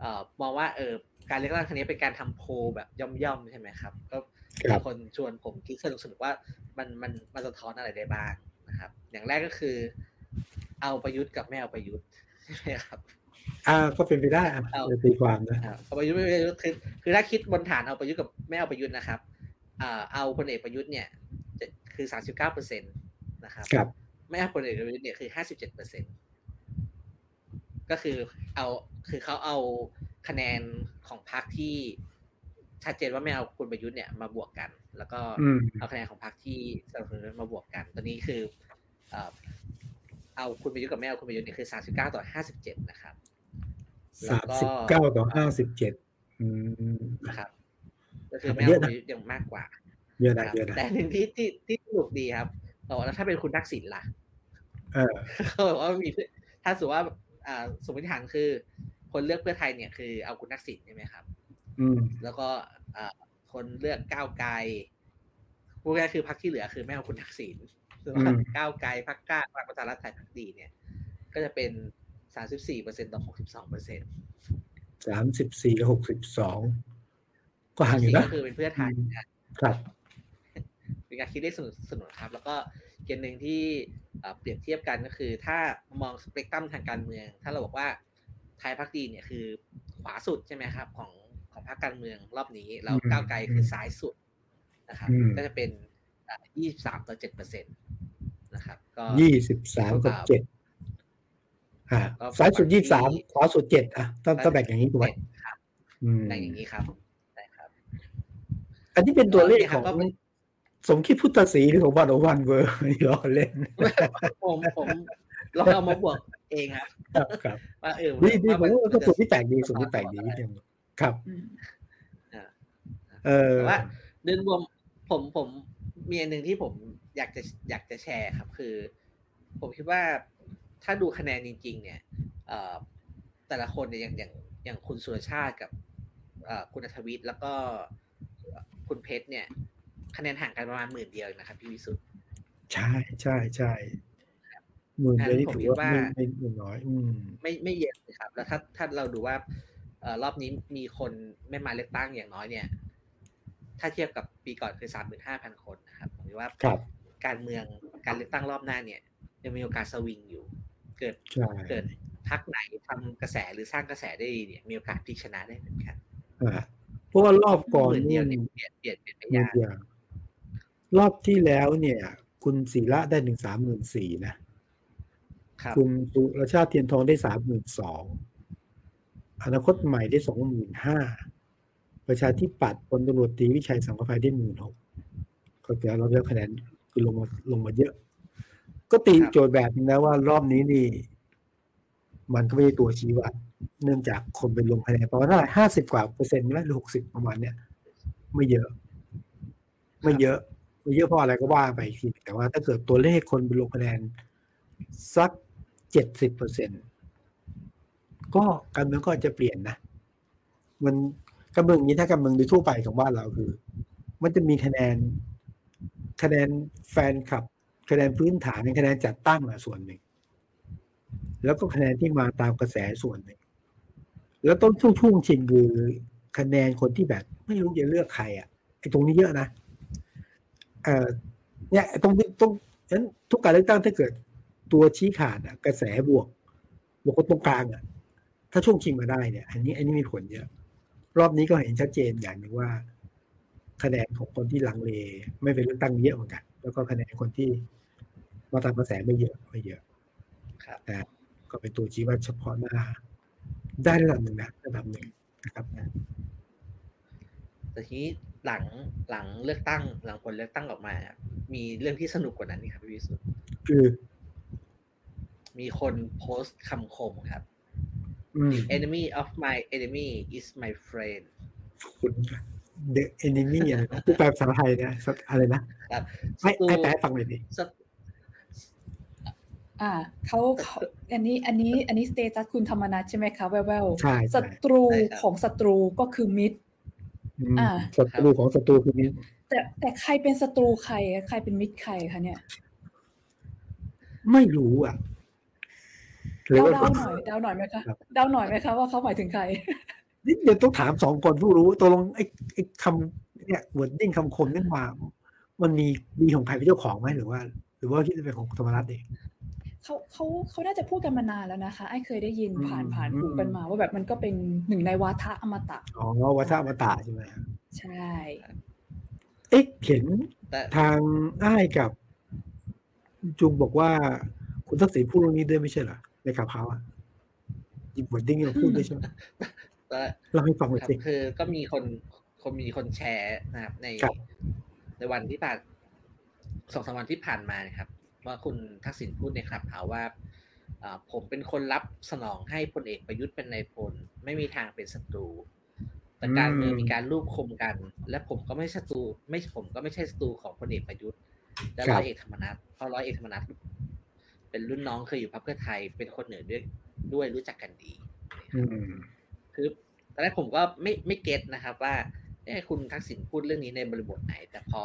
เอ่อมองว่าเออการเลือกตั้งครั้งนี้เป็นการทำโพลแบบย่อมๆใช่ไหมครับ ก็
ครับ
มีคนชวนผมคิดสนุกสนุกๆว่ามันมันมันสะท้อนอะไรได้บ้างนะครับ อย่างแรกก็คือ เอาประยุทธ์กับไม่เอาประยุทธ์ใช่ไหมครับ
อ่าก็เป็นไปได้อะ
เอา
จะตีความนะ
อ่าเอาประยุทธ์ไม่ประยุทธ์คือคือถ้าคิดบนฐานเอาประยุทธ์กับไม่เอาประยุทธ์นะครับอ่าเอาพลเอกประยุทธ์เนี่ยจะคือสามสิบเก้าเปอร์เซ็นตนะครับ
ครับ
ไม่เอาพลเอกประยุทธ์เนี่ยคือห้าสิบเจ็ดเปอร์เซ็นก็คือเอาคือเขาเอาคะแนนของพรรคที่ ชัดเจนว่าไม่เอาคุณประยุทธ์เนี่ยมาบวกกัน แล้วก็
อืม
เอาคะแนนของพรรคที่สนับสนุนมาบวกกัน ตอนนี้คือเอ่อเอาคุณประยุทธ์กับไม่เอาคุณประยุทธ์เนี่ยคือสามสิบเก้าต่อห้าสิบเจ็ดนะครับ
สามสิบเก้าต่อห้าสิบเจ็ดอืม
นะครับ ก็คือไม่
เย
เอา
อะ
คุณ
นะ
ประยุทธ์ยังมากกว่า
เยอะ
ค
นะ
รับ
เยอะนะ
แต่หนึ่งที่ที่ที่สนุกดีครับบอกว่าแล้วถ้าเป็นคุณทักษิณล่ะ
เออ
เขาบอกว่ามีถ้าสมมติว่าอ่าสมมติฐานคือ คนเลือกเพื่อไทยเนี่ยคือเอาคุณทักษิณใช่ไหมครับ
อืม
แล้วก็อ่าคนเลือกก้าวไกลพูดง่ายๆคือพรรคที่เหลือคือไม่เอาคุณทักษิณส่วนว่า
อืม
ก้าวไกลพรรคกล้าพรรคประชารัฐไทยพรรคดีเนี่ย ก็จะเป็นสามสิบสี่เปอร์เซ็นต์ต่อหกสิบสองเปอร์เซ็นต์
สามสิบสี่กับหกสิบสองก็ห่างอยู่นะ
ก็คือเป็นเพื่อไทยนะ
ครับ
เป็นการคิดเลขสนุนสนุนครับ แล้วก็เกณฑ์หนึ่งที่เอ่อเปรียบเทียบกันก็คือ ถ้ามองสเปกตรัมทางการเมือง ถ้าเราบอกว่าไทยพักดีเนี่ยคือขวาสุดใช่ไหมครับ ของ ของพรรคการเมืองรอบนี้ แล้ว
อืม
ก้าวไกลคือซ้ายสุดนะครับ
อืม
ก็จะเป็นยี่สามต่อเจ็ดเปอร์เซ็นต์นะครับ ก็
ยี่สิบสามกับเจ็ดอ่า
ก็
ซ้ายสุด
ฝั่ง
ยี่สาม
ที่
ขวาสุดเจ็ดอะต้องต้องแบ่งอย่างนี้ถูกไหม
ครับ
อืม
แบ่งอย่างนี้ครับใช่ครับ
อันนี้เป็นตัวเลข
เนี่ย
ข
ครั
อบง
ก็เป็น
สมคิดพุทธศรีหรือของวันโอวันเวอร์นี่ล้อเล่น
ผมผมลองเอามาบวกเองครับ
ครับครับ
ว่าเออ
ดีดีผม
น
ว่าก็
จะ
สูตรที่แปลกดีสูตรที่แปลกดีนิดนึง ครับ
อืม
เออ
แต่ว่าเดินรวมผมผมมีอันหนึ่งที่ผมอยากจะอยากจะแชร์ครับ คือ ผมคิดว่าถ้าดูคะแนนจริง ๆ เนี่ยเอ่อแต่ละคนเนี่ยอย่างอย่างอย่างคุณสุรชาติกับเอ่อคุณอัธวิทย์แล้วก็คุณเพชรเนี่ย คะแนนห่างกันประมาณหมื่นเดียวเองนะครับพี่วิสุทธ์
ใช่ใช่ใช่หมื่นเดียวนี่
ผม
ถือ
คิด
ว่า
ว่า
ไม่ไม่ไม่น้อย อืม
ไม่ไม่เยอะเลยครับ แล้วถ้าถ้าเราดูว่าเอ่อ รอบนี้มีคนไม่มาเลือกตั้งอย่างน้อยเนี่ย ถ้าเทียบกับปีก่อนคือสามหมื่นห้าพันคนนะครับผมคิดว่า
ครับ
การเมืองการเลือกตั้งรอบหน้าเนี่ยยังมีโอกาสสวิงอยู่ เกิด
ใช่
เกิดพักไหนทำกระแสหรือสร้างกระแสได้ดีเนี่ยมีโอกาสพลิกชนะได้เหมือนกัน
อ่าเพราะว่ารอบก่อน
หมื่นเดี
นี่
ยวเนี่ยเปลี่ยนเปลี่ยนเปลี่ยนไม่
หมื่น
ยาก
เดียวรอบที่แล้วเนี่ย คุณศิระได้หนึ่งสามหมื่นสี่นะ
ครับ
คุณสุรชาติเทียนทองได้สามหมื่นสอง อนาคตใหม่ได้สองหมื่นห้าประชาธิปัตย์พลตำรวจตีวิชัยสังกภัยได้หมื่นหกก็แต่เราได้คะแนนคือลงมาลงมาเยอะ ก็ตีโจทย์แบบนึงนะว่ารอบนี้นี่ มันก็ไม่ใช่ตัวชี้วัดเนื่องจากคนไปลงคะแนนประมาณเท่าไหร่ห้าสิบกว่าเปอร์เซ็นต์ไหมหรือหกสิบประมาณเนี้ยไม่เยอะ ไม่เยอะไม่เยอะเพราะอะไรก็ว่าไปทีแต่ว่าถ้าเกิดตัวเลขคนไปลงคะแนนสักเจ็ดสิบเปอร์เซ็นต์ ก็การเมืองก็จะเปลี่ยนนะมันการเมืองอย่างนี้ถ้าการเมืองโดยทั่วไปของบ้านเราคือ มันจะมีคะแนนคะแนนแฟนคลับ คะแนนพื้นฐานคะแนนจัดตั้งส่วนหนึ่ง แล้วก็คะแนนที่มาตามกระแสส่วนหนึ่ง แล้วต้นช่วงช่วงชิงคือคะแนนคนที่แบบ ไม่รู้จะเลือกใครอะไอ้ตรงนี้เยอะนะเออเนี่ยไอ้ตรงนี้ตรงนั้นทุกการเลือกตั้งถ้าเกิด ตัวชี้ขาดอะกระแสบวกบวกคนตรงกลางอะ ถ้าช่วงชิงมาได้เนี่ยอันนี้อันนี้มีผลเยอะ รอบนี้ก็เห็นชัดเจนอย่างหนึ่งว่า คะแนนของคนที่ลังเล ไม่ไปเลือกตั้งเยอะเหมือนกัน แล้วก็คะแนนคนที่มาตามกระแสไม่เยอะไม่เยอะ
ครับ
นะก็เป็นตัวชี้วัดเฉพาะหน้า ได้ระดับหนึ่งนะระดับหนึ่งนะครับนะ
แต่ทีนี้หลังหลังเลือกตั้ง หลังผลเลือกตั้งออกมา มีเรื่องที่สนุกกว่านั้นนี่ครับพี่วิสุทธ์
คือ
มีคนโพสต์คำคมครับ
อืม
enemy of my enemy is my friend
คุณ The Enemy อะไรนะผู้แปลภาษาไทยนะสักอะไรนะครับให้
ศัตรู
ให้แปลให้ฟังเลยดิ
ศัต
อ่าเขาเขาอันนี้อันนี้อันนี้สเตตัสคุณธรรมนัทใช่ไหมคะแววแววๆ
ใช่
ศั
ใช่
ตรูของศัตรูก็คือมิตร
อืม
อ่า
ศัตรูของศัตรูคือนี้
แต่แต่ใครเป็นศัตรูใคร ใครเป็นมิตรใครคะเนี่ย
ไม่รู้อะ หรือ
เดา
ว่า
เดาหน่อยเดาหน่อยไหมคะ
ครับ
เดาหน่อยไหมคะว่าเขาหมายถึงใคร
นี่เดี๋ยวต้องถามสองคนผู้รู้ตกลงไอ้ไอ้คำเนี่ยวอร์ดดิ้งคำคมนี่มามันมีมีของใครเป็นเจ้าของไหมหรือว่า หรือว่าที่จะเป็นของธรรมรัฐเอง
เขาเขาเขาน่าจะพูดกันมานานแล้วนะคะไอ้เคยได้ยิน
อืม
ผ่านผ่าน
อืม
หูกันมา ว่าแบบมันก็เป็นหนึ่งในวาทะอมตะ
อ๋อวัฒนอมตะใช่ไหม
ใช่
เอ๊ะเห็น
แต่
ทางอ้ายกับ จุงบอกว่าคุณทักษิณพูดเรื่องนี้ด้วยไม่ใช่เหรอ ในข่าวเขาอะยิบวอร์ดดิ้งเราพูดด้วยใช่ไหม
แต่
เล่าให้ฟังหน่อย
ครับ
สิ
คือก็มีคนคนมีคนแชร์นะครับ ใน
ครับ
ในวันที่ผ่านสองสามวันที่ผ่านมานะครับ ว่าคุณทักษิณพูดในครับหาว่าอ่าผมเป็นคนรับสนองให้พลเอกประยุทธ์เป็นนายพล ไม่มีทางเป็นศัตรูแต่การเมือง
อืม
มีการรูปคมกัน และผมก็ไม่ใช่ศัตรูไม่ผมก็ไม่ใช่ศัตรูของพลเอกประยุทธ์และ
ครับ
ร้อยเอกธรรมนัฐเพราะร้อยเอกธรรมนัฐ เป็นรุ่นน้องเคยอยู่พรรคเพื่อไทย เป็นคนเหนือด้วยด้วยรู้จักกันดี
อืม
คือตอนแรกผมก็ไม่ไม่เก็ตนะครับ ว่าเอ้คุณทักษิณพูดเรื่องนี้ในบริบทไหน แต่พอ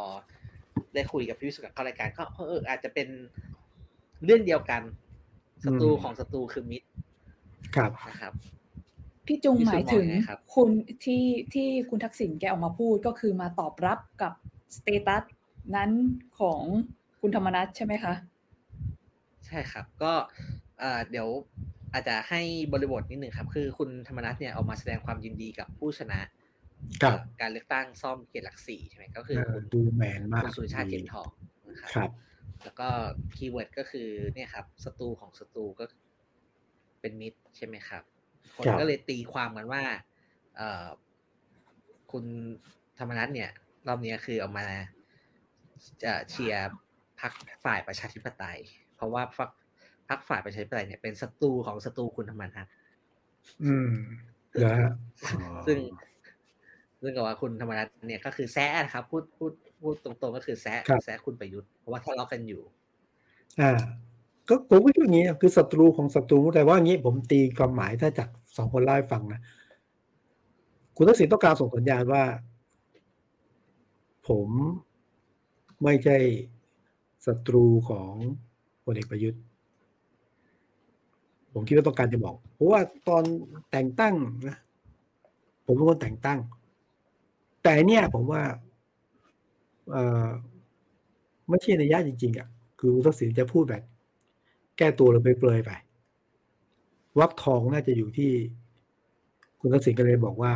ได้คุยกับพี่วิสุทธิ์กับเข้ารายการก็เอออาจจะเป็นเรื่องเดียวกันศัตรู
อืม
ของศัตรูคือมิตร
ครับ
นะครับ
พี่จุง
พี่
ห
สุ
มาย
มอง
ถึง
ไงครับ
คุณที่ที่คุณทักษิณแกออกมาพูดก็คือมาตอบรับกับสเตตัสนั้นของคุณธรรมนัฐใช่ไหมคะ
ใช่ครับ ก็เอ่อเดี๋ยวอาจจะให้บริบทนิดหนึ่งครับ คือคุณธรรมนัฐเนี่ยออกมาแสดงความยินดีกับผู้ชนะครับเอ่อการเลือกตั้งซ่อมเขตหลักสี่ใช่ไหมก็คือ
เออ
คุณ
ดูแมนมาก
คุณสุรชาติเทียนทองนะครับ
ครับ
แล้วก็ keyword ก็คือเนี่ยครับศัตรูของศัตรูก็เป็นมิตรใช่ไหมครับ คน
ครับ
ก็เลยตีความกันว่า เอ่อคุณธรรมนัสเนี่ยรอบนี้คือเอามาจะเชียร์พรรคฝ่ายประชาธิปไตย เพราะว่าพรรคพรรคฝ่ายประชาธิปไตยเนี่ยเป็นศัตรูของศัตรูคุณธรรมนัส
อืมเหรอฮะอ๋อ
ซึ่ง ซึ่งก็ว่าคุณธรรมนัฐเนี่ยก็คือแซะนะครับ พูดพูดพูดตรงๆก็คือแซะแซะคุณประยุทธ์เพราะว่าทะเลาะกันอยู่
อ่า ก็ผมก็คิดอย่างนี้นะคือศัตรูของศัตรูแต่ว่างี้ผมตีความหมายถ้าจากสองคนเล่าให้ฟังนะคุณทักษิณต้องการส่งสัญญาณว่า ผมไม่ใช่ศัตรูของพ ลเอกประยุทธ์ ผมคิดว่าต้องการจะบอก เพราะว่าตอนแต่งตั้งนะผมเป็นคนแต่งตั้ง แต่เนี่ยผมว่าเออไม่ใช่ในยะจริงๆอะ คือคุณทักษิณจะพูดแบบ แก้ตัวหรือไปเปลยไปวักทองน่าจะอยู่ที่คุณทักษิณก็เลยบอกว่า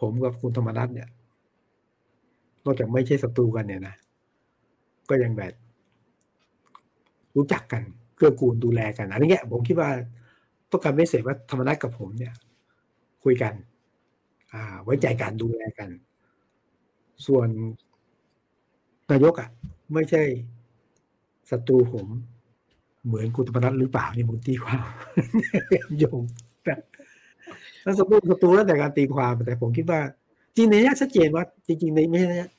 ผมกับคุณธรรมนัฐเนี่ย นอกจากไม่ใช่ศัตรูกันเนี่ยนะ ก็ยังแบบ รู้จักกันเกื้อกูลดูแลกันอะไรเงี้ผมคิดว่าต้องการไม่เสร็จว่าธรรมนัฐกับผมเนี่ย คุยกัน อ่า ไว้ใจกันดูแลกัน ส่วนนายกอะ ไม่ใช่ศัตรูผม เหมือนคุณธรรมนัฐหรือเปล่านี่ผมตีความโยงแต่แล้วศัตรูศัตรูแล้วแต่การตีความแต่ผมคิดว่า จริงในยะชัดเจนว่า จริงๆในไม่ใช่นัยยะ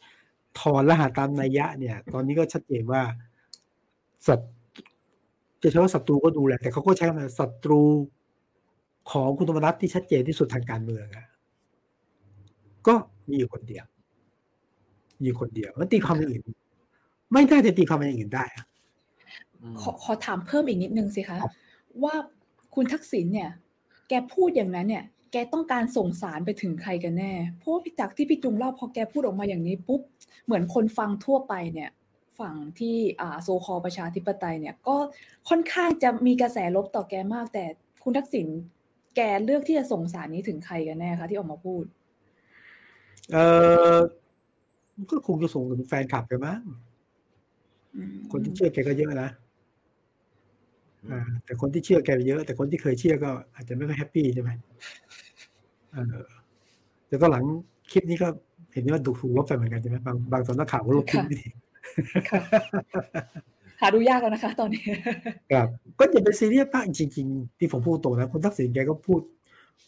ถอนรหัสตามนัยยะเนี่ย ตอนนี้ก็ชัดเจนว่าศัต จะใช้ว่าศัตรูก็ดูแหละ แต่เขาก็ใช้คำว่าศัตรูของคุณธรรมนัฐที่ชัดเจนที่สุดทางการเมืองอะก็มีอยู่คนเดียวมีอยู่คนเดียว มันตีความอย่างอื่น ไม่ได้จะตีความอย่างอื่นได้อะ
ขอขอถามเพิ่มอีกนิดนึงสิคะ
ครับ
ว่าคุณทักษิณเนี่ย แกพูดอย่างนั้นเนี่ย แกต้องการส่งสารไปถึงใครกันแน่ เพราะว่าพี่จากที่พี่จุงเล่าพอแกพูดออกมาอย่างนี้ปุ๊บ เหมือนคนฟังทั่วไปเนี่ย ฝั่งที่อ่าโซคอประชาธิปไตยเนี่ยก็ค่อนข้างจะมีกระแสลบต่อแกมาก แต่คุณทักษิณแกเลือกที่จะส่งสารนี้ถึงใครกันแน่คะที่ออกมาพูด
เออก็คงจะส่งถึงแฟนคลับกันมั้ง
อืม
คนที่เชื่อแกก็เยอะนะอ่าแต่คนที่เชื่อแกเยอะ แต่คนที่เคยเชื่อก็อาจจะไม่ค่อยแฮปปี้ใช่ไหมเออแต่ตอนหลังคลิปนี้ก็เห็นว่าถูกถูกลบไปเหมือนกันใช่ไหมบางบางสำนักข่าวก็ลบคลิปนี้ที
ค่ะ หาดูยากแล้วนะคะ ตอนนี้
ครับ ก็อย่าไปซีเรียสมากจริง ๆ ที่ผมพูดตรงนะคุณทักษิณแกก็พูด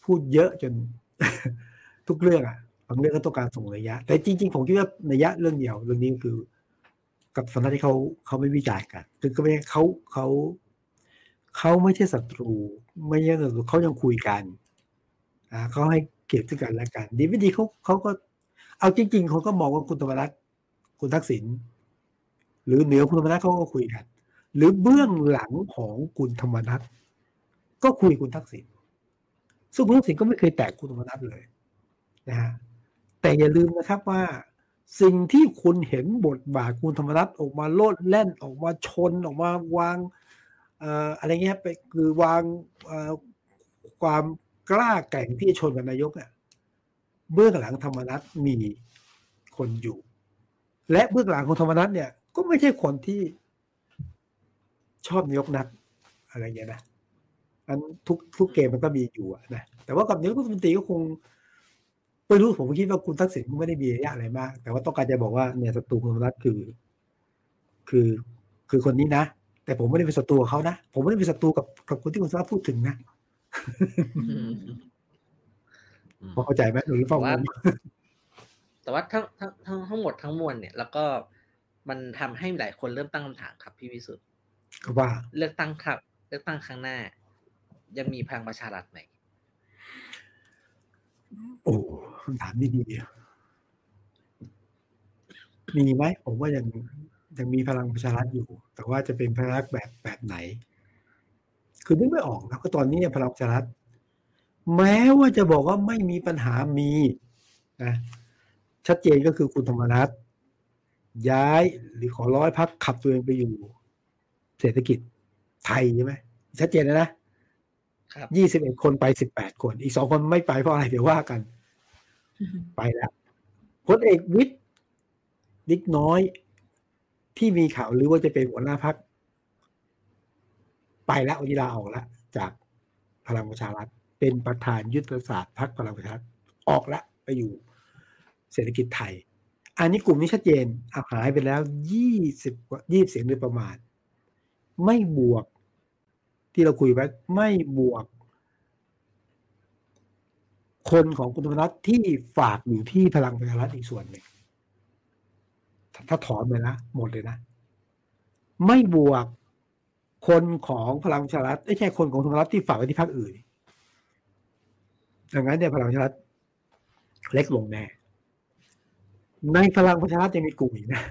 พูดเยอะจน ทุกเรื่องอะบางเรื่องก็ต้องการส่งระยะ แต่จริง ๆ ผมคิดว่าระยะเรื่องเดียวเรื่องนี้ก็คือ กับสำนักที่เขาเขาไม่วิจารณ์กันคือก็ไม่ใช่เขาเขาเขาไม่ใช่ศัตรู ไม่ใช่ศัตรูเขายังคุยกันอ่าเขาให้เกียรติซึ่งกันและกัน ดีไม่ดีเขาเขาก็ เอาจริง ๆเขาก็มองว่าคุณธรรมนัฐคุณทักษิณ หรือเหนือคุณธรรมนัฐเขาก็คุยกัน หรือเบื้องหลังของคุณธรรมนัฐก็คุยคุณทักษิณซึ่งคุณทักษิณก็ไม่เคยแตะคุณธรรมนัฐเลยนะฮะแต่อย่าลืมนะครับว่า สิ่งที่คุณเห็นบทบาทคุณธรรมนัฐออกมาโลดแล่นออกมาชนออกมาวางอะไรเงี้ยไปคือวางความกล้าแกร่งที่จะชนกับนายกเนี่ยเบื้องหลังธรรมนัฐมีคนอยู่ และเบื้องหลังของธรรมนัฐเนี่ย ก็ไม่ใช่คนที่ชอบนายกนัก อะไรเงี้ยนะอันทุกทุกเกมมันก็มีอยู่อะนะแต่ว่ากับนายกรัฐมนตรีก็คงเวไม่รู้ผมคิดว่าคุณทักษิณไม่ได้มีระยะอะไรมาก แต่ว่าต้องการจะบอกว่าเนี่ยศัตรูคุณธรรมนัฐคือ คือคือคนนี้นะ แต่ผมไม่ได้เป็นศัตรูกับเขานะผมไม่ได้เป็นศัตรูกับกับคนที่คุณสราพูดถึงนะ
อืม
พอเข้าใจไหมหรือฟัง
ว่า
ผม
แต่ว่าทั้งทั้งทั้งทั้งหมดทั้งมวลเนี่ย แล้วก็ มันทำให้หลายคนเริ่มตั้งคำถามครับ พี่วิสุทธ์
ก็ว่า
เลือกตั้งครับ เลือกตั้งครั้งหน้า ยังมีพลังประชารัฐไหม
โอ้คำถามดีๆมีไหมผมว่ายังยังมีพลังประชารัฐอยู่ แต่ว่าจะเป็นพลังแบบแบบไหน คือนึกไม่ออกนะก็ตอนนี้พลังประชารัฐแม้ว่าจะบอกว่าไม่มีปัญหามีนะชัดเจนก็คือคุณธรรมนัฐ ย้ายหรือขอร้อยพักขับตัวเองไปอยู่ เศรษฐกิจไทยใช่ไหมชัดเจนนะนะ
ครับ
ยี่สิบเอ็ดคนไปสิบแปดคน อีกสองคนไม่ไปเพราะอะไรเดี๋ยวว่ากัน ไปแล้วพลเอกวิทย์นิกน้อยที่มีข่าวหรือว่าจะเป็นหัวหน้าพัก ไปแล้ววันนี้ลาออกแล้วจากพลังประชารัฐ เป็นประธานยุทธศาสตร์พักพลังประชารัฐออกแล้วไปอยู่เศรษฐกิจไทย อันนี้กลุ่มนี้ชัดเจนอาหายไปแล้วยี่สิบกว่ายี่สิบเสียงโดยประมาณ ไม่บวก ที่เราคุยไว้ไม่บวก คนของคุณธรรมนัฐที่ฝากอยู่ที่พลังประชารัฐอีกส่วนหนึ่งถ้าถ้าถอนไปนะหมดเลยนะ ไม่บวกคนของพลังประชารัฐไม่ใช่คนของธรรมรัฐที่ฝากไว้ที่พรรคอื่นดังนั้นเนี่ยพลังประชารัฐเล็กลงแน่ ในพลังประชารัฐยังมีกลุ่มอีกนะ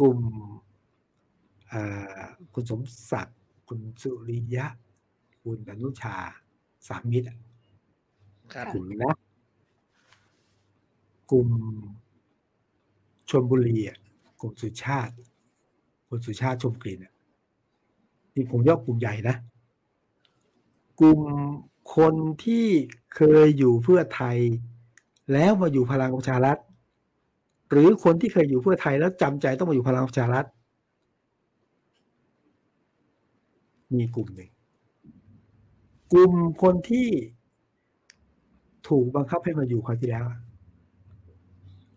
กลุ่มอ่าคุณสมศักดิ์คุณสุริยะ คุณอนุชา สามมิตรอะ
ครับ
กลุ่มนี้นะกลุ่มชนบุรีอะกลุ่มสุชาติ คุณสุชาติชมกลิ่นอะนี่ผมยกกลุ่มใหญ่นะ กลุ่มคนที่เคยอยู่เพื่อไทย แล้วมาอยู่พลังประชารัฐ หรือคนที่เคยอยู่เพื่อไทยแล้วจำใจต้องมาอยู่พลังประชารัฐ มีกลุ่มหนึ่งกลุ่มคนที่ถูกบังคับให้มาอยู่คราวที่แล้ว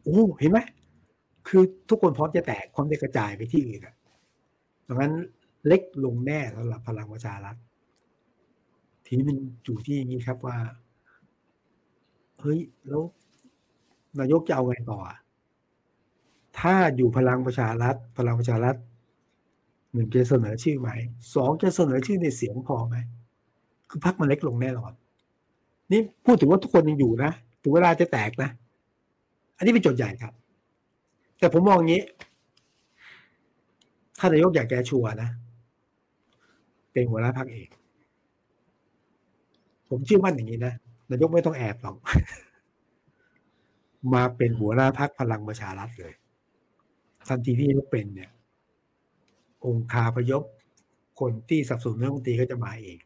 โอ้เห็นไหมคือทุกคนพร้อมจะแตกพร้อมจะกระจายไปที่อื่นอะดังนั้นเล็กลงแน่สำหรับพลังประชารัฐ ทีนี้มันอยู่ที่อย่างนี้ครับว่า เฮ้ย แล้ว นายกจะเอาไงต่อ ถ้าอยู่พลังประชารัฐ พลังประชารัฐหนึ่งจะเสนอชื่อไหมสองจะเสนอชื่อในเสียงพอไหมคือพักมันเล็กลงแน่นอน นี่พูดถึงว่าทุกคนยังอยู่นะถึงเวลาจะแตกนะ อันนี้เป็นโจทย์ใหญ่ครับ แต่ผมมองอย่างนี้ ถ้านายกอยากแกชัวนะ เป็นหัวหน้าพักเอง ผมเชื่อมั่นอย่างนี้นะนายกไม่ต้องแอบหรอก มาเป็นหัวหน้าพักพลังประชารัฐเลย ทันทีที่นายกเป็นเนี่ย องค์คาพยพคนที่สนับสนุนรัฐมนตรีก็จะมาเอง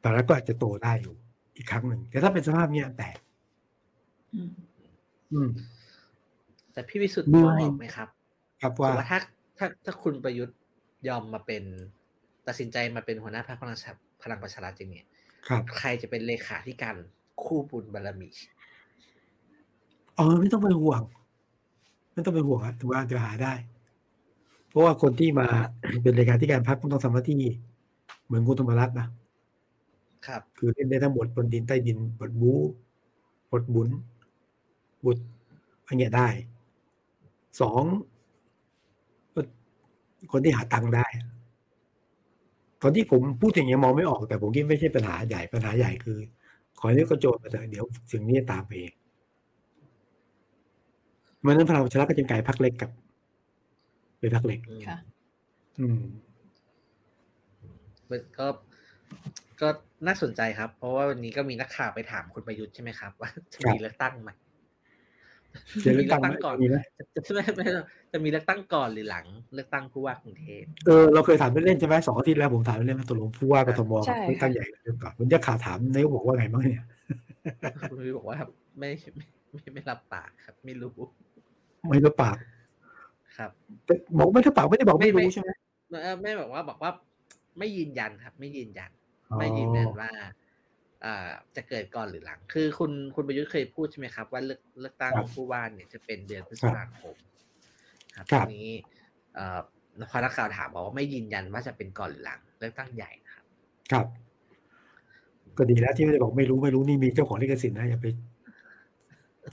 แต่แล้วก็อาจจะโตได้อยู่อีกครั้งหนึ่ง แต่ถ้าเป็นสภาพเนี้ยแตก
อืม
อืม
แต่พี่วิสุทธ์
มี
มองออกไหมครับ
ครับ
ว่า
ว่า
ถ้าถ้าถ้าคุณประยุทธ์ยอมมาเป็น ตัดสินใจมาเป็นหัวหน้าพรรคพลังประชาพลังประชารัฐจริงเนี่ย
ครับ
ใครจะเป็นเลขาธิการคู่บุญบารมี
เออไม่ต้องไปห่วง ไม่ต้องไปห่วงครับถือว่าจะหาได้ เพราะว่าคนที่มาเป็นเลขาธิการพรรคต้องทำหน้าที่ เหมือนคุณธรรมรัตน์นะครับ คือเล่นได้ทั้งบทบนดินใต้ดินบทบู๊บทบุญบทอะไรเงี้ยได้สองก็คนที่หาตังค์ได้ ตอนที่ผมพูดอย่างเงี้ยมองไม่ออกแต่ผมคิดไม่ใช่ปัญหาใหญ่ปัญหาใหญ่คือ ขอให้เลือกกระโจนมาเถอะเดี๋ยวสิ่งนี้จะตามไปเอง เพราะฉะนั้นพลังประชารัฐก็จะกลายพักเล็กกับเป็นพักเล็ก
อืม
ค่ะ
อืม
มันก็ก็น่าสนใจครับ เพราะว่าวันนี้ก็มีนักข่าวไปถามคุณประยุทธ์ใช่ไหมครับ ว่าจะ
ครับ
มีเลือกตั้งไหม
จะเลือกตั้งไหม
ก่อน
มีไหม
จะจะไม่ไม่จะมีเลือกตั้งก่อนหรือหลัง เลือกตั้งผู้ว่ากรุงเทพ
เออเราเคยถามเล่นๆใช่ไหมสองอาทิตย์แล้วผมถามเล่นๆมาตกลงผู้ว่ากทม
ใช่
เลือกตั้งใหญ่เรื่องก่อนผมจะข่าวถามนายกบอกว่าไงบ้างเนี่ย
คุณประยุทธ์บอกว่าไม่ไม่ไม่ไม่รับปากครับ ไม่รู้
ไม่รับปาก
ครับ
แต่บอกไม่รับปากไม่ได้บอกไม่
ไม่
รู้
ไม่
ใช่ไหม
เออไม่บอกว่าบอกว่า ไม่ยืนยันครับ ไม่ยืนยัน
อ๋อ
ไม่ยืนยันว่าอ่าจะเกิดก่อนหรือหลัง คือคุณคุณประยุทธ์เคยพูดใช่ไหมครับ ว่าเลือกเลือกตั้ง
ครับ
ผู้ว่าเนี่ยจะเป็นเดือนพฤษภาคมครับ
ครั
ที
บ
นี้เอ่อพอนักข่าวถามบอกว่าไม่ยืนยันว่าจะเป็นก่อนหรือหลัง เลือกตั้งใหญ่นะครับ
ครับ ก็ดีแล้วที่ไม่ได้บอกไม่รู้ไม่รู้นี่มีเจ้าของลิขสิทธิ์นะอย่าไป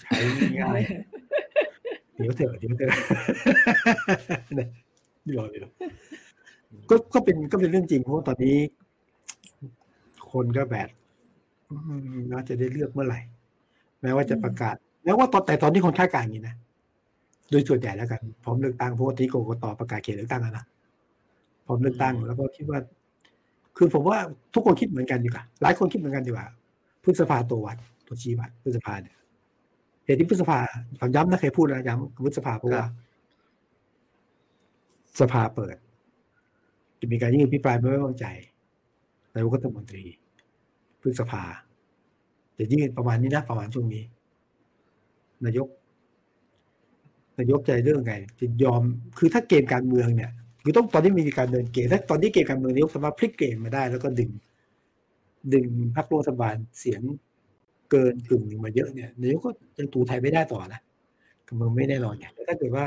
ใช้ง่าย เดี๋ยวเถอะเดี๋ยวเถอะนี่รอเลยก็ก็เป็นก็เป็นเรื่องจริงเพราะว่าตอนนี้ คนก็แบบอืมน่าจะได้เลือกเมื่อไหร่ แม้ว่าจะประกาศแม้ว่าตอนแต่ตอนนี้คนคาดการณ์อย่างนี้นะโดยส่วนใหญ่แล้วกันพร้อมเลือกตั้งเพราะว่าที่กกตประกาศเขตเลือกตั้งแล้วนะพร้อมเลือกตั้ง
อืม
แล้วก็คิดว่า คือผมว่าทุกคนคิดเหมือนกันดีกว่าหลายคนคิดเหมือนกันดีกว่าพฤษภาตัววัดตัวชี้วัดพฤษภาเนี่ย เหตุที่พฤษภาผมย้ำนะเคยพูดนะย้ำพฤษภาเพราะว่าสภาเปิด จะมีการยื่นพิปรายไม่ไว้วางใจนายกรัฐมนตรีพฤษภา จะยื่นประมาณนี้นะประมาณช่วงนี้ นายก นายกใจเรื่องไง จะยอมคือถ้าเกมการเมืองเนี่ยคือต้องตอนนี้มีการเดินเกมถ้าตอนนี้เกมการเมืองนายกสามารถพลิกเกมมาได้ แล้วก็ดึง ดึงพรรครัฐบาลเสียง เกินกึ่งมาเยอะเนี่ยนายกก็ยังตูไทยไม่ได้ต่อนะคือมันไม่แน่นอนไงแต่ถ้าเกิดว่า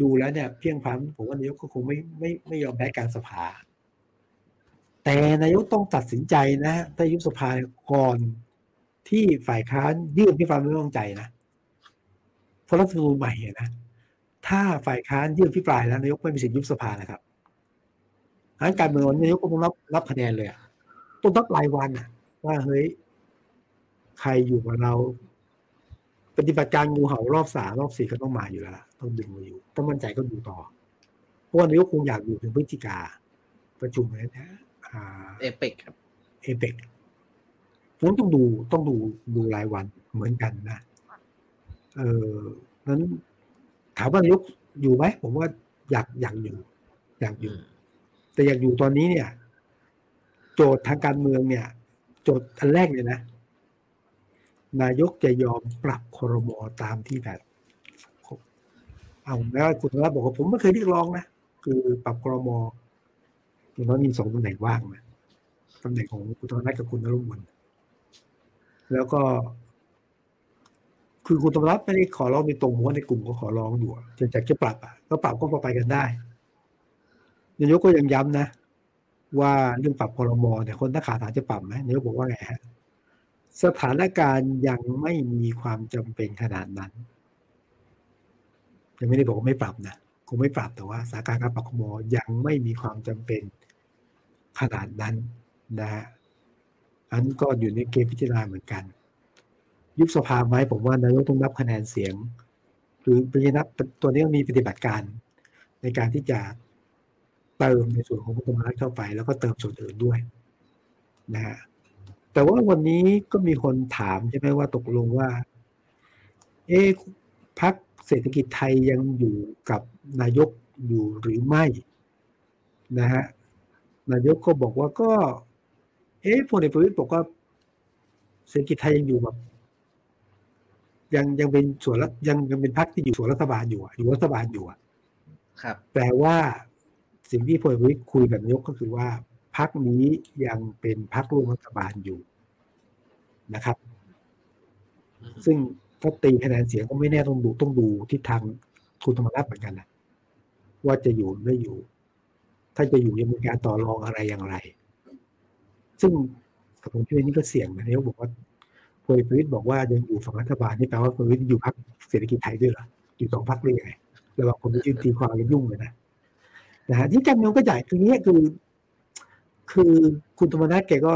ดูแล้วเนี่ยเพียงพร้ำผมว่านายกก็คงไม่ไม่ไม่ยอมแพ้การสภา แต่นายกต้องตัดสินใจนะถ้ายุบสภาก่อนที่ฝ่ายค้านยื่นพิพากษาไม่ไว้วางใจนะเพราะรัฐธรรมนูญใหม่นะถ้าฝ่ายค้านยื่นพิปรายแล้วนายกไม่มีสิทธิยุบสภานะครับดังการเมืองนายกก็ต้องรับรับคะแนนเลยต้องรับรายวันว่าเฮ้ย ใครอยู่กับเรา ปฏิบัติการงูเห่ารอบสามรอบสี่ก็ต้องมาอยู่แล้วล่ะต้องดึงมาอยู่ต้องมั่นใจก็ดูต่อเพราะว่านายกคงอยากอยู่ถึงพฤศจิกา ประชุมเลยนะอ่า
เอเปกครับ
เอเปกนั้นต้องดูต้องดูดูรายวันเหมือนกันนะ เออนั้นถามว่านายกอยู่ไหมผมว่าอยากอยากอยู่ อยากอยู่ แต่อยากอยู่ตอนนี้เนี่ย โจทย์ทางการเมืองเนี่ย โจทย์อันแรกเลยนะ นายกจะยอมปรับครมอตามที่แบบเอาแล้วคุณธรรมบอกว่าผมไม่เคยเรียกร้องนะคือปรับครมอย่างน้อยมีสองตำแหน่งว่างนะตำแหน่งของคุณธรรมนัฐกับคุณนรุมนแล้วก็ คือคุณธรรมนัฐไม่ได้ขอร้องในตรงเพราะว่าในกลุ่มก็ขอร้องอยู่อะจะจะจะปรับอะก็ปรับก็พอไปกันได้นายกก็ยังย้ำนะว่าเรื่องปรับพรมเนี่ยคนนักข่าวถามจะปรับไหมนายกบอกว่าไงฮะ สถานการณ์ยังไม่มีความจำเป็นขนาดนั้นยังไม่ได้บอกว่าไม่ปรับนะคงไม่ปรับแต่ว่าสถานการณ์การปรับพรมยังไม่มีความจำเป็นขนาดนั้นนะฮะอันก็อยู่ในเกณฑ์พิจารณาเหมือนกัน ยุบสภาไหมผมว่านายกต้องนับคะแนนเสียง หรือปฏินับตัวนี้มีปฏิบัติการในการที่จะเติมในส่วนของคุณธรรมนัฐเข้าไป แล้วก็เติมส่วนอื่นด้วยนะฮะ แต่ว่าวันนี้ก็มีคนถามใช่ไหมว่าตกลงว่า เอ๊ะพักเศรษฐกิจไทยยังอยู่กับนายกอยู่หรือไม่นะฮะนายกก็บอกว่าก็ เอ๊ะพลเอกประวิตยบอกว่าเศรษฐกิจไทยยังอยู่แบบ ยังยังเป็นส่วนรัฐยังยังเป็นพรรคที่อยู่ส่วนรัฐบาลอยู่อะอยู่รัฐบาลอยู่อะ
ครับ
แปลว่าสิ่งที่พลเอกประวิตยคุยกับนายกก็คือว่า พรรคนี้ยังเป็นพรรคร่วมรัฐบาลอยู่นะครับ ซึ่งถ้าตีคะแนนเสียงก็ไม่แน่ต้องดูต้องดูทิศทางคุณธรรมนัฐเหมือนกันนะว่าจะอยู่หรือไม่อยู่ ถ้าจะอยู่ยังมีการต่อรองอะไรอย่างไร ซึ่งผมคิดว่านี่ก็เสี่ยงนะนายกบอกว่าพลเอกประวิตยบอกว่ายังอยู่ฝั่งรัฐบาลนี่แปลว่าพลเอกประวิตยอยู่พรรคเศรษฐกิจไทยด้วยเหรออยู่สองพรรคด้วยไงระหว่างคนที่ชื่อตีความกันยุ่งเลยนะนะฮะที่การเมืองก็ใหญ่คือเนี้ยคือ คือคุณธรรมนัฐแกก็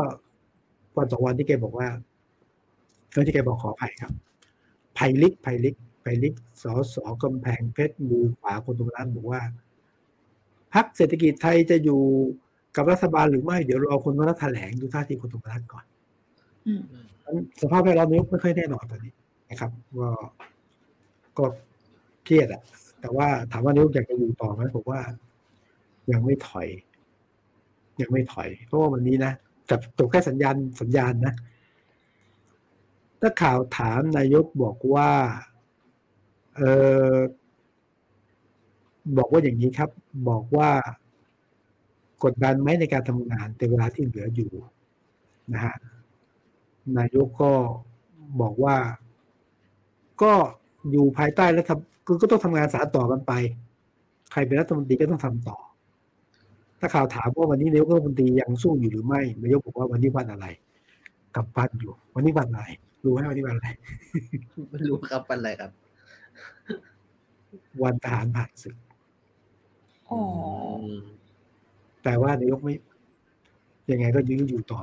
วันสองวันที่แกบอกว่าก็ที่แกบอกขออภัยครับไผ่ลิกไผ่ลิกไผ่ลิกสอสอกำแพงเพชรมือขวาคุณธรรมนัฐบอกว่าพรรคเศรษฐกิจไทยจะอยู่กับรัฐบาลหรือไม่เดี๋ยวรอคุณธรรมนัฐแถลงดูท่าทีคุณธรรมนัฐก่อน
อืม
อืม
สภาพแวดล้อมนี้ไม่ค่อยแน่นอนตอนนี้นะครับก็ก็เครียดอะแต่ว่าถามว่านายกอยากจะอยู่ต่อไหมผมว่า ยังไม่ถอย ยังไม่ถอยเพราะว่าวันนี้นะจับตกแค่สัญญาณสัญญาณนะถ้าข่าวถามนายกบอกว่าเออบอกว่าอย่างนี้ครับ บอกว่ากดดันไหมในการทำงาน แต่เวลาที่เหลืออยู่นะฮะนายกก็บอกว่า ก็อยู่ภายใต้แล้วก็ต้องทำงานสารต่อกันไป ใครเป็นรัฐมนตรีก็ต้องทำต่อ ถ้าข่าวถามว่าวันนี้นายกรัฐมนตรียังสู้อยู่หรือไม่นายกบอกว่าวันนี้วันอะไรกลับบ้านอยู่ วันนี้วันอะไรรู้ไหมวันนี้วันอะไร
ไม่รู้ครับเป็นอะไรครับ
วันทหารผ่านศึก
อ๋อ
ม
แต่ว่านายกไม่ ยังไงก็ยื้ออยู่ต่อ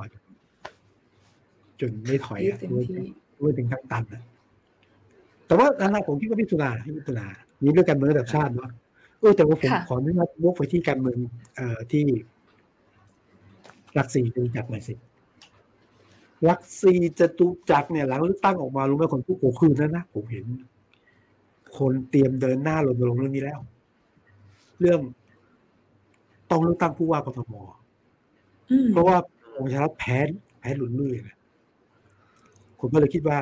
จนไม่ถอย
ยืด
อะ
เต็ม
ด้วย
ที่
ด้วยถึงทั้งตันนะแต่ว่าอันนั้นผมคิดว่าพิจารณาพิจารณามีเรื่องการเมืองระดับชาติเนาะ เออแต่ว่าผม
ค่ะ
ขออนุญาตวกไปที่การเมืองเอ่อที่รักซีจตุจักรหน่อยสิรักซีจตุจักรเนี่ยหลังเลือกตั้งออกมารู้ไหมคนผู้โขคืนแล้วนะผมเห็น คนเตรียมเดินหน้ารณรงค์เรื่องนี้แล้ว เรื่องต้องเลือกตั้งผู้ว่ากทม
อืม
เพราะว่าพลังประชารัฐแพ้แพ้หลุนลุ่ยเลยผมก็เลยคิดว่า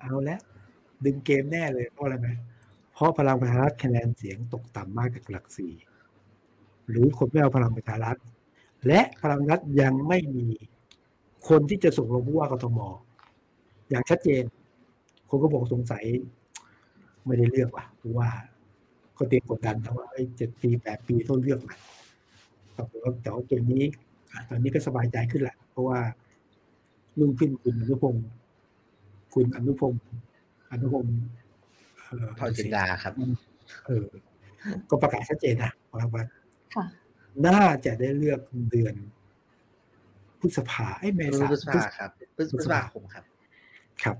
เอาแล้วดึงเกมแน่เลยเพราะอะไรไหม เพราะพลังประชารัฐคะแนนเสียงตกต่ำมากจากหลักสี่หรือคนไม่เอาพลังประชารัฐ และพลังรัฐยังไม่มีคนที่จะส่งลงผู้ว่ากทมอย่างชัดเจน คนก็บอกสงสัย ไม่ได้เลือกว่ะผู้ว่าก็เตรียมกดดันนะว่าไอ้เจ็ดปีแปดปีต้องเลือกนะแต่ว่าแต่ว่าเกมนี้ตอนนี้ก็สบายใจขึ้นแหละ เพราะว่ารุ่งขึ้นคุณอนุพงศ์คุณอนุพงศ์อนุพงศ์
พอจินดาครับ
เออก็ประกาศชัดเจนนะว่าว่า
ค่ะ
น่าจะได้เลือกเดือนพฤษภาไอ้ยเม
พ
ษา
ฤษภาครับพฤษภาคมครับ
ครับ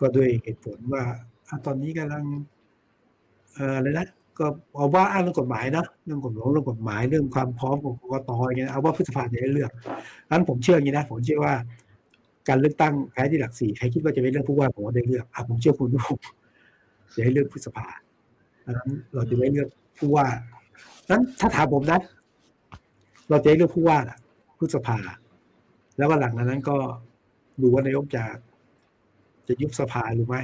ก็ด้วยเหตุผลว่าอะตอนนี้กำลังเอ่ออะไรนะก็เอาว่าอ้างเรื่องกฎหมายเนอะเรื่องกฎหมายเรื่องกฎหมายเรื่องความพร้อมของกกตอย่างเงี้ยเอาว่าพฤษภาจะได้เลือกนั้นผมเชื่ออย่างนี้นะผมเชื่อว่า การเลือกตั้งแพ้ที่หลักสี่ใครคิดว่าจะไม่เลือกผู้ว่าผมว่าได้เลือกอะผมเชื่อคุณทุกคน จะได้เลือกพฤษภาดังนั้นเราจะได้เลือกผู้ว่านั้นถ้าถามผมนะเราจะได้เลือกผู้ว่าน่ะพฤษภา แล้วก็หลังจากนั้นก็ดูว่านายกจะจะยุบสภาหรือไม่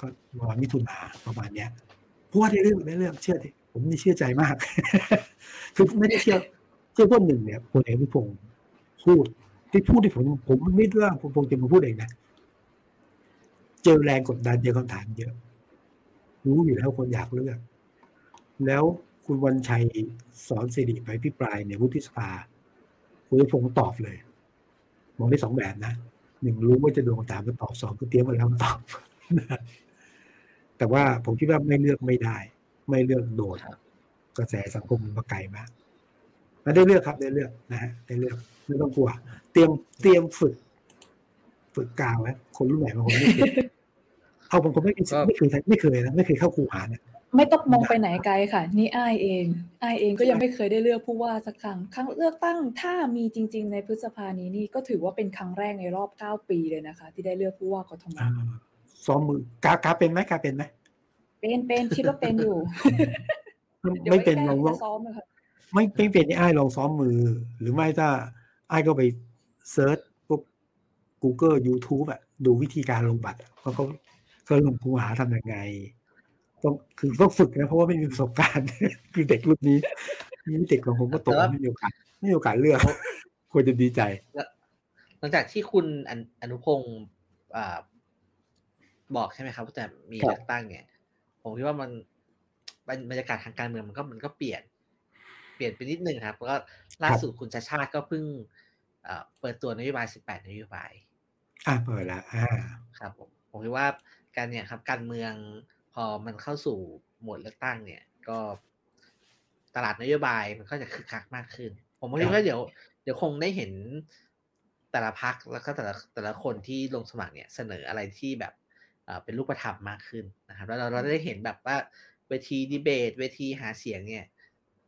ก็รอมิถุนาประมาณเนี้ยผู้ว่าได้เรื่องได้เรื่องเชื่อดิผมนี่เชื่อใจมาก คือไม่ได้เชื่อเชื่อว่าหนึ่งเนี่ยพลเอกพิพงศ์พูดที่พูดที่ผมผมไม่เรื่องผมคงจะมาพูดเองนะ เจอแรงกดดันเจอคำถามเยอะ รู้อยู่แล้วคนอยากเลือก แล้วคุณวันชัยสอนสิริไปพิปรายในวุฒิสภา คุณพิพงศ์ตอบเลย มองได้สองแบบนะหนึ่งรู้ว่าจะโดนคำถามก็ตอบสองก็เตรียมมาแล้วตอบ แต่ว่าผมคิดว่าไม่เลือกไม่ได้ ไม่เลือกโดน
ครับ
กระแสสังคมมันมาไกลมากมาได้เลือกครับได้เลือกนะฮะได้เลือกไม่ต้องกลัว เตรียมเตรียมฝึก ฝึกกาวไว้คนรุ่นใหม่บางคนไม่เคย เอาบางคนไม่เคยไม่เคยไม่เคยนะไม่เคยเข้าครูหาเนี่ย
ไม่ต้องมองไปไหนไกลค่ะ นี่อ้ายเองอ้ายเองก็ยังไม่เคยได้เลือกผู้ว่าสักครั้ง ครั้งเลือกตั้งถ้ามีจริง ๆ ในพฤษภานี้นี่ก็ถือว่าเป็นครั้งแรกในรอบเก้าปีเลยนะคะ ที่ได้เลือกผู้ว่ากทม
อ่าซ้อมมือกากาเป็นไหมกาเป็นไหม
เป็นเป็นคิดว่าเป็นอยู่ดี๋ยว
ไม่เป็น
แก้
ลองลอง
จะซ้อมเลยค่ะ
ไม่ไม่เป็นนี่ไอ้ายลองซ้อมมือ หรือไม่ถ้าไอ้ายก็ไปเซิร์ชพวก Google YouTube อะดูวิธีการลงบัตรอะว่าเขา เขาลงคูหาทำยังไงต้องคือต้องฝึกนะเพราะว่าไม่มีประสบการณ์ คือเด็กรุ่นนี้นี่เด็กของผมก็โต
แต่ว่า
ไม่มีโอกาสไม่มีโอกาสเลือกควรจะดีใจ
หลังจากที่คุณอนุอนุพงศ์อ่าบอกใช่ไหมครับว่าจะมี
ครับ
เลือกตั้งเนี่ย ผมคิดว่ามันบรรบรรยากาศทางการเมืองมันก็มันก็เปลี่ยน เปลี่ยนไปนิดนึงครับแล้วก็ล่าสุดคุณชาชาติก็เพิ่งเอ่อเปิดตัวนโยบาย 18 นโยบาย
อะเปิดละอ่า
ครับผมผมคิดว่า การเนี่ยครับ การเมืองพอมันเข้าสู่โหมดเลือกตั้งเนี่ย ก็ตลาดนโยบายมันก็จะคึกคักมากขึ้น ผมคิดว่าเดี๋ยว เดี๋ยวคงได้เห็นแต่ละพักแล้วก็แต่ละแต่ละคนที่ลงสมัครเนี่ยเสนออะไรที่แบบเอ่อเป็นรูปธรรมมากขึ้นนะครับ แล้วเราเราได้เห็นแบบว่าเวทีดีเบต เวทีหาเสียงเนี่ย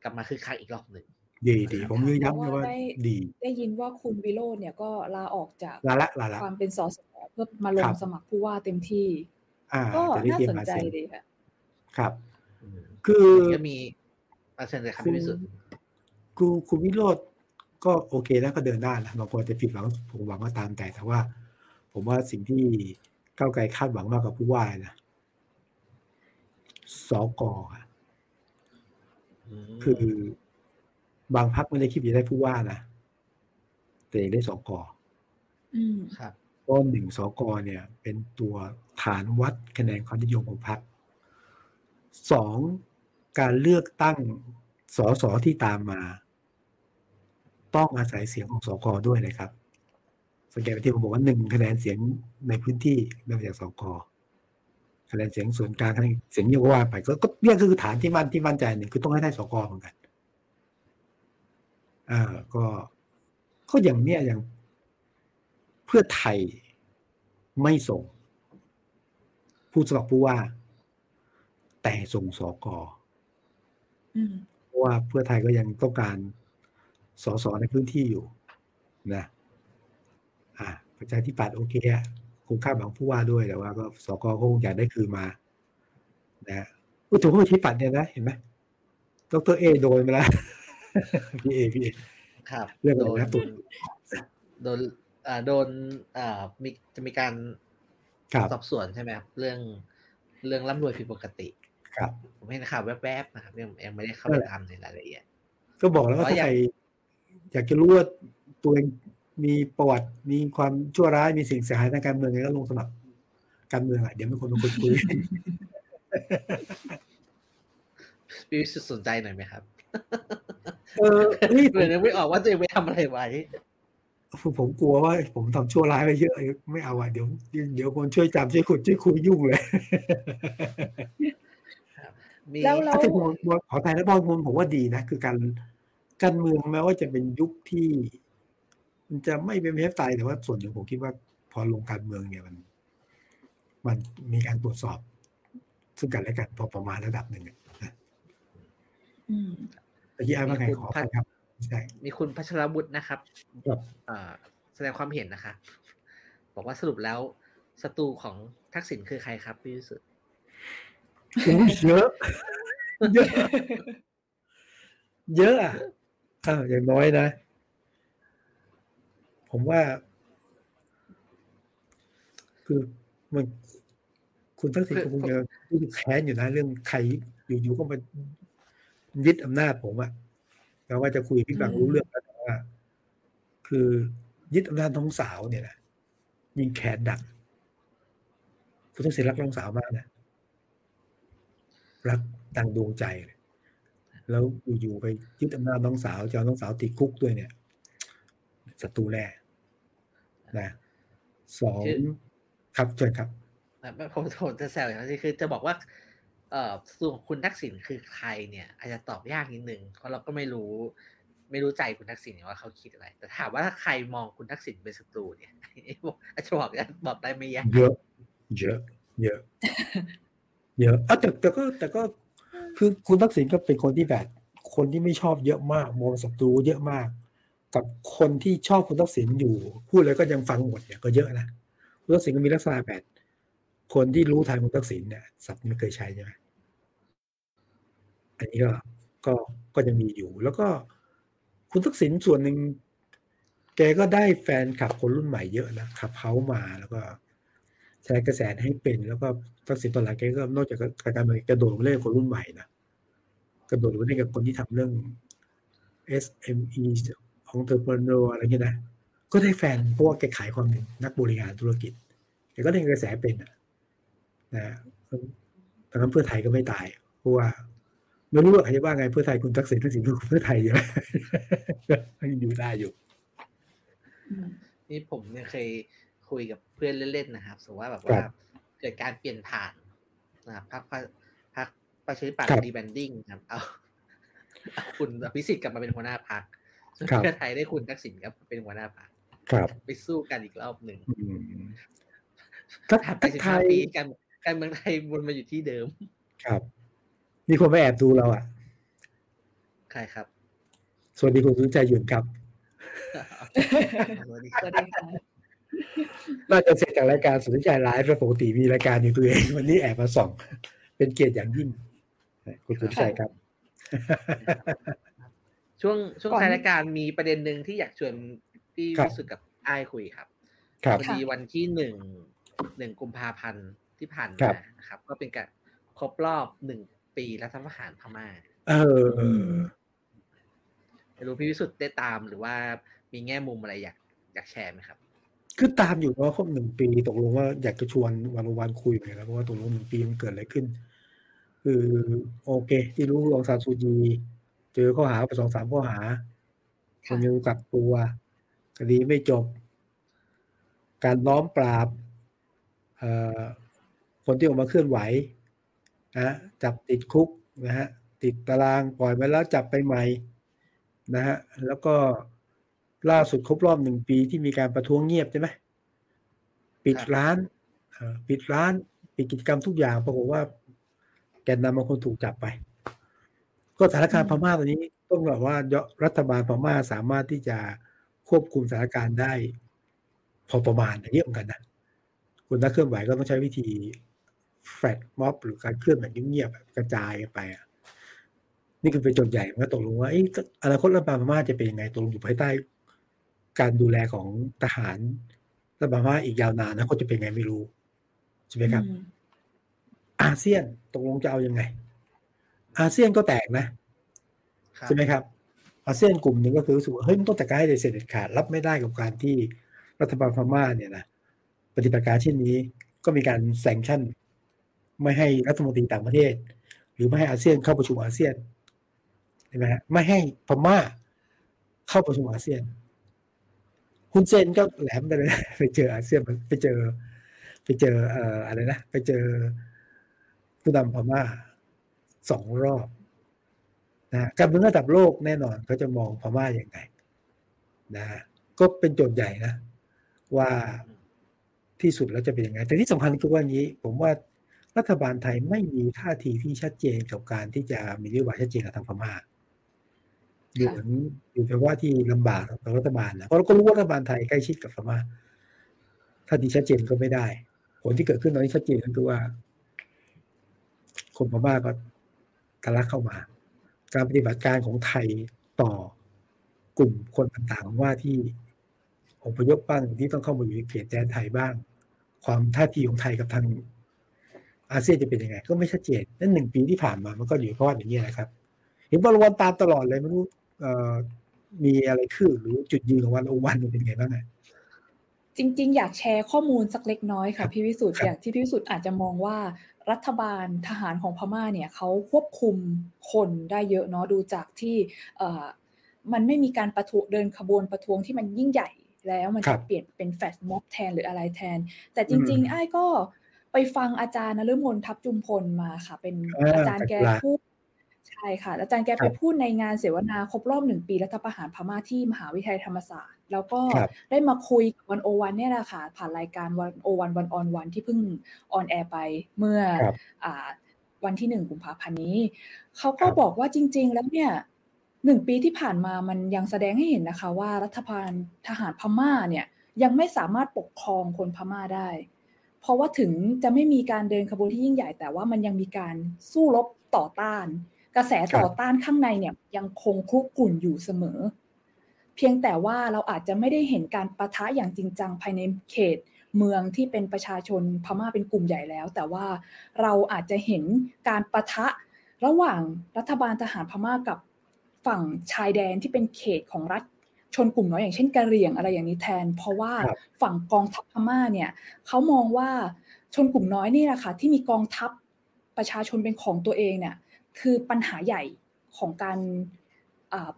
กลับมาคึกคักอีกรอบหนึ่ง
ดีดีผมยืนย้ำเลยว่า
เพราะว่าได้
ดี
ได้ยินว่าคุณวิโรจน์เนี่ยก็ลาออกจาก
ลาละลาละ
ความเป็นสสเพื่อมาล
ครั
ง
บ
สมัครผู้ว่าเต็มที่
อ่า
ก็
จะได้
น่า
เตรียม
สน
หา
ใจ
เสียง
ดีค่ะ
ครับ
อืม
คือ
ก็มีอาเชิญเลยครับ
คุณ
พี่วิสุทธิ์
คุณคุณวิโรธก็โอเคแล้วก็เดินหน้านะบางคนจะผิดหวังผมหวังว่าตามแต่แต่ว่า ผมว่าสิ่งที่ก้าวไกลคาดหวังมากกับผู้ว่านะสกอะ
ม
คือบางพักไม่ได้คิดจะได้ผู้ว่านะแต่อยากได้สก
อืม
ครับ
ก็หนึ่งสกเนี่ย เป็นตัว ฐานวัดคะแนนความนิยมของพรรคสองการเลือกตั้งสสที่ตามมา ต้องอาศัยเสียงของสกด้วยนะครับสังเกตไปที่ผมบอกว่าหนึ่งคะแนนเสียงในพื้นที่ได้มาจากสกคะแนนเสียงส่วนกลางคะแนนเสียงเยอะว่าไปก็ก็เนี่ยคือฐานที่มั่นที่มั่นใจหนึ่งคือต้องให้ได้สกเหมือนกันอ่าก็ก็อย่างเนี้ยอย่างเพื่อไทยไม่ส่ง ผู้สมัครผู้ว่า แต่ส่งสก
อืม
เพราะว่าเพื่อไทยก็ยังต้องการสสในพื้นที่อยู่ นะอ่าประชาธิปัตย์โอเคอะคงคาดหวังผู้ว่าด้วยแต่ว่า ก็สกก็คงอยากได้คืนมา นะพูดถึงประชาธิปัตย์เนี่ยนะเห็นไหมดรเอโดนมาแล้วพี่เอพี่เอ
ครับ
เรื่องอะไร
โดน
นะตุน
โดนอ่าโดนอ่ามีจะมีการ
ครับ
สอบสวนใช่ไหมครับเรื่องเรื่องร่ำรวยผิดปกติ
ครับ
ผมเห็นข่าวแวบๆนะครับยังยังไม่ได้เข้า
นั่
ไป
นแหละ
ทำในรายละเอียด
ก็บอกแล้วว่า
เพราะ
ถ้า
อยาก
ใครอยากจะรู้ว่าตัวเองมีประวัติมีความชั่วร้ายมีสิ่งเสียหายทางการเมืองไงก็ลงสมัครการเมืองอะเดี๋ยวมีคนมาคุยคุย
พี่วิสุทธ์สนใจหน่อยไหมครับ
เออนี่ผ
เผื่อ
ม
นึกไม่ออกว่าตัวเองไปทำอะไรไว้
ผมกลัวว่าผมทำชั่วร้ายไปเยอะไม่เอาอะเดี๋ยวเดี๋ยวคนช่วยจำช่วยขุดช่วยคุยยุ่งเลย
มี
แล้วเรา
ถ้าที่ผมขอไทยและบอลผมผมว่าดีนะ คือการการเมืองแม้ว่าจะเป็นยุคที่ มันจะไม่เป็นประชาธิปไตยแต่ว่าส่วนหนึ่งผมคิดว่าพอลงการเมืองเนี่ยมัน มันมีการตรวจสอบ ซึ่งกันและกันพอประมาณระดับหนึ่งอะนะ
อืม
แต่ยี่อ้ายว่าไงขออภัยครับ ใช่
มีคุณพัชรบุตรนะครับ
ครับ
อ่าแสดงความเห็นนะคะ บอกว่าสรุปแล้วศัตรูของทักษิณคือใครครับพี่วิสุทธ์
โอ้ยเยอะ เยอะ เยอะอะอ้าวอย่างน้อยนะ ผมว่า คือมันคุณทักษิณก็คงจะรู้สึกแค้นอยู่นะ เรื่องใครอยู่ๆก็มายึดอำนาจผมอะ แม้ว่าจะคุยพี่บังรู้เรื่องแล้วแต่ว่า คือยึดอำนาจน้องสาวเนี่ยนะยิงแขนดักคุณทักษิณรักน้องสาวมากนะรักดังดวงใจเลยแล้วอยู่ๆไปยึดอำนาจน้องสาวจะเอาน้องสาวติดคุกด้วยเนี่ยศัตรูแน่นะสองครับเชิญครับ
อะผมผมจะแซวอย่างนี้คือจะบอกว่า เอ่อส่วนคุณทักษิณคือใครเนี่ยอาจจะตอบยากนิดนึงเพราะเราก็ไม่รู้ ไม่รู้ใจคุณทักษิณว่าเขาคิดอะไร แต่ถามว่าถ้าใครมองคุณทักษิณเป็นศัตรูเนี่ยอาจจะบอกบอกได้ไม่ยาก
เยอะเยอะเยอะเยอะอะแต่แต่ก็แต่ก็คือคุณทักษิณก็เป็นคนที่แบบ คนที่ไม่ชอบเยอะมากมองศัตรูเยอะมาก กับคนที่ชอบคุณทักษิณอยู่ พูดอะไรก็ยังฟังหมดเนี่ยก็เยอะนะคุณทักษิณก็มีลักษณะแบบคนที่รู้ทันคุณทักษิณเนี่ยศัพท์นี้ไม่เคยใช้ใช่ไหม อันนี้ก็ก็ก็ยังมีอยู่ แล้วก็คุณทักษิณส่วนหนึ่งแกก็ได้แฟนคลับคนรุ่นใหม่เยอะนะขับเขามาแล้วก็ใช้กระแสให้เป็น แล้วก็ทักษิณตอนหลังแกก็นอกจากการเมืองกระโดดมาเล่นกับคนรุ่นใหม่นะกระโดดมาเล่นกับคนที่ทำเรื่อง SME ของเทอร์เ r โนอะไรเงี้ยนะก็ได้แฟนเพราะว่าแกขายความเป็นนักบริหารธุรกิจแกก็เล่นกระแสเป็นอะนะตอนนั้นเพื่อไทยก็ไม่ตายเพราะว่า ไม่รู้ว่าใครจะว่าไงเพื่อไทยคุณทักษิณทักษิณคือเพื่อไทยอยู่ยังอยู่ได้อยู่
อืม
นี่ผมเนี่ยเคยคุยกับเพื่อนเล่นๆนะครับสมมติว่าแบบ
ครั
ว่า
บ
เกิดการเปลี่ยนผ่านนะครับพรรคพรรคพรรคประชาธิปัตย์
ครับ
ดีแบนดิ้งครับเอาเอาคุณอภิสิทธิ์กลับมาเป็นหัวหน้าพรรคส่วน
ครับ
เพื่อไทยได้คุณทักษิณครับเป็นหัวหน้าพรรค
ครับ
ไปสู้กันอีกรอบหนึ่ง
อืมทัก
ผ่านไป
ทัก
สิบ
ไท
ห้ายปีการการเมืองไทยวนมาอยู่ที่เดิม
ครับ มีคนมาแอบดูเราอะ
ใครครับ
สวัสดีคุณสุนใจหยุ่นครับ
สวัสดี
สวัสดีค่ะ
น่าจะเสร็จจากรายการสุนใจไลฟ์แล้วปกติมีรายการอยู่ตัวเอง วันนี้แอบมาส่อง เป็นเกียรติอย่างยิ่ง คุณสุนใจครับ
ช่วงช่วง
ก่อน
ท้ายรายการมีประเด็นหนึ่งที่อยากชวนพี่
ครับ
วิสุทธ์กับไอ้ายคุยครับ
ครับ
พอดีวันที่หนึ่งหนึ่งกุมภาพันธ์ที่ผ่าน
ครั
มา
บ
นะครับ ก็เป็นการครบรอบหนึ่ง ปีรัฐประหารพม่า
เออเออ
ไม่รู้พี่วิสุทธ์ได้ตามหรือว่ามีแง่มุมอะไรอยากอยากแชร์ไหมครับ
คือตามอยู่ว่าครบหนึ่งปีตกลงว่าอยากจะชวนวันวันคุยไปแล้วเพราะว่าตกลงหนึ่งปีมันเกิดอะไรขึ้น คือโอเค ที่รู้รองซานซูจีเจอข้อหาไปสองสามข้อหาคนยังกลับตัวคดีไม่จบ การล้อมปราบคนที่ออกมาเคลื่อนไหว นะจับติดคุกนะฮะติดตารางปล่อยไปแล้วจับไปใหม่นะฮะแล้วก็ล่าสุดครบรอบหนึ่งปีที่มีการประท้วงเงียบใช่ไหมปิดร้านปิดร้าน ปิดกิจกรรมทุกอย่างปรากฏว่า แกนนำบางคนถูกจับไป ก็สถานการณ์พม่าตอนนี้ต้องบอกว่ารัฐบาลพม่าสามารถที่จะควบคุมสถานการณ์ได้ พอประมาณเยอะเหมือนกันนะคุณนักเคลื่อนไหวก็ต้องใช้วิธี แฟลตม็อบหรือการเคลื่อนแบบเงียบๆกระจายกันไปอะนี่คือเป็นโจทย์ใหญ่มันก็ตกลงว่าอนาคตรัฐบาลพม่าจะเป็นยังไงตกลงอยู่ภายใต้ การดูแลของทหารรัฐบาลพม่าอีกยาวนานนะเขาจะเป็นไงไม่รู้ใช่ไหมครับ อาเซียนตกลงจะเอายังไง อาเซียนก็แตกนะใช่ไหมครับ อาเซียนกลุ่มหนึ่งก็คือรู้สึกว่าเฮ้ยมันต้องจัดการให้เสร็จขาดรับไม่ได้กับการที่รัฐบาลพม่าเนี่ยนะปฏิบัติการเช่นนี้ก็มีการแซงชั่น ไม่ให้รัฐมนตรีต่างประเทศ หรือไม่ให้อาเซียนเข้าประชุมอาเซียนใช่ไหมฮะไม่ให้พม่าเข้าประชุมอาเซียนคุณเซนก็แหลมไปเลยไปเจออาเซียนไปเจอ ไปเจอเอ่ออะไรนะไปเจอผู้นำพม่าสองรอบนะการเมืองระดับโลกแน่นอนเขาจะมองพม่าอย่างไงนะก็เป็นโจทย์ใหญ่นะ ว่าที่สุดแล้วจะเป็นยังไง แต่ที่สำคัญคือว่านี้ ผมว่า รัฐบาลไทยไม่มีท่าทีที่ชัดเจนกับการที่จะมีนโยบายชัดเจนกับทางพม่าอยู่เหมือนอยู่แปว่าที่ลำบากกับรัฐบาลนะเพราะเราก็รู้ว่ารัฐบาลไทยใกล้ชิดกับพม่าถ้าดีชัดเจนก็ไม่ได้ ผลที่เกิดขึ้นตอนนี้ชัดเจนก็คือว่า คนพม่าก็ทะลักเข้ามา การปฏิบัติการของไทยต่อกลุ่มคนต่างๆว่าที่อพยพบ้างที่ต้องเข้ามาอยู่ในเขตแดนไทยบ้าง ความท่าทีของไทยกับทาง อาเซียนจะเป็นยังไง ก็ไม่ชัดเจนนั่นหนึ่งปีที่ผ่านมามันก็อยู่เพราะว่าอย่างนี้นะครับ เห็นบอลวันตามตลอดเลยไม่รู้มีอะไรขึ้นหรือจุดยืนของวันโอวันเป็นไงบ้างไง
จริง ๆ อยากแชร์ข้อมูลสักเล็กน้อยค่ะพี่วิสุทธ์อย่างที่พี่วิสุทธ์อาจจะมองว่ารัฐบาลทหารของพม่าเนี่ยเขาควบคุมคนได้เยอะเนาะดูจากที่มันไม่มีการประท้วงเดินขบวนประท้วงที่มันยิ่งใหญ่แล้วมันจะเปลี่ยนเป็นแฟชม็อบแทนหรืออะไรแทน แต่จริง ๆ ไอ้ก็ ไปฟังอาจารย์นฤมลทับจุมพลมาค่ะ เป็นอาจารย์แกพูดใช่ค่ะ อาจารย์แกไปพูดในงานเสวนาครบรอบหนึ่งปีรัฐประหารพม่าที่มหาวิทยาลัยธรรมศาสตร์ แล้วก็ได้มาคุยวันโอวันเนี่ยแหละค่ะ ผ่านรายการวันโอวันวันออนวันที่เพิ่งออนแอร์ไปเมื่ออวันที่หนึ่งกุมภาพันธ์นี้ เขาก็บอกว่าจริง ๆ แล้วเนี่ยหนึ่งปีที่ผ่านมามันยังแสดงให้เห็นนะคะ ว่ารัฐบาลทหารพม่าเนี่ยยังไม่สามารถปกครองคนพม่าได้ เพราะว่าถึงจะไม่มีการเดินขบวนที่ยิ่งใหญ่ แต่ว่ามันยังมีการสู้รบต่อต้าน กระแสต่อต้านข้างในเนี่ยยังคงคุกรุ่นอยู่เสมอ เพียงแต่ว่าเราอาจจะไม่ได้เห็นการประทะอย่างจริงจังภายในเขตเมืองที่เป็นประชาชนพม่าเป็นกลุ่มใหญ่แล้ว แต่ว่าเราอาจจะเห็นการประทะระหว่างรัฐบาลทหารพม่ากับฝั่งชายแดนที่เป็นเขตของรัฐ ชนกลุ่มน้อยอย่างเช่นกะเหรี่ยงอะไรอย่างนี้แทน เพราะว่าฝั่งกองทัพพม่าเนี่ยเขามองว่าชนกลุ่มน้อยนี่แหละค่ะที่มีกองทัพประชาชนเป็นของตัวเองเนี่ยคือปัญหาใหญ่ของการ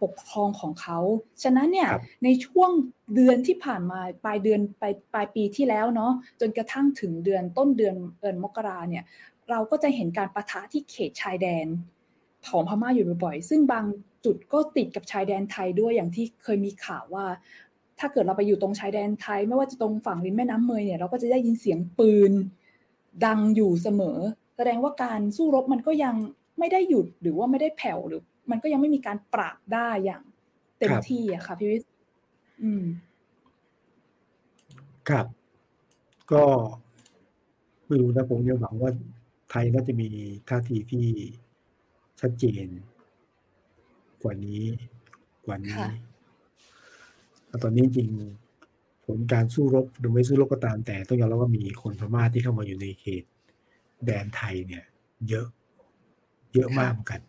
ปกครองของเขา ฉะนั้นเนี่ยในช่วงเดือนที่ผ่านมาปลายเดือนปลายปลายปีที่แล้วเนาะจนกระทั่งถึงเดือนต้นเดือนเอินมกราเนี่ยเราก็จะเห็นการประทะที่เขตชายแดน ของพม่าอยู่บ่อยๆ ซึ่งบางจุดก็ติดกับชายแดนไทยด้วยอย่างที่เคยมีข่าวว่า ถ้าเกิดเราไปอยู่ตรงชายแดนไทย ไม่ว่าจะตรงฝั่งริมแม่น้ำเมยเนี่ยเราก็จะได้ยินเสียงปืน ดังอยู่เสมอ แสดงว่าการสู้รบมันก็ยังไม่ได้หยุดหรือว่าไม่ได้แผ่วหรือ มันก็ยังไม่มีการปราบได้อย่างเต็มที่อะค่ะพี่วิศอืม
ครับ ก็ไม่รู้นะผมยังหวังว่าไทยน่าจะมีท่าทีที่ ชัดเจน กว่านี้กว่านี้ตอนนี้จริงผลการสู้รบหรือไม่สู้รบก็ตามแต่ต้องยอมรับว่ามีคนพม่าที่เข้ามาอยู่ในเขต แดนไทยเนี่ย เยอะ เยอะมากเหมือนกัน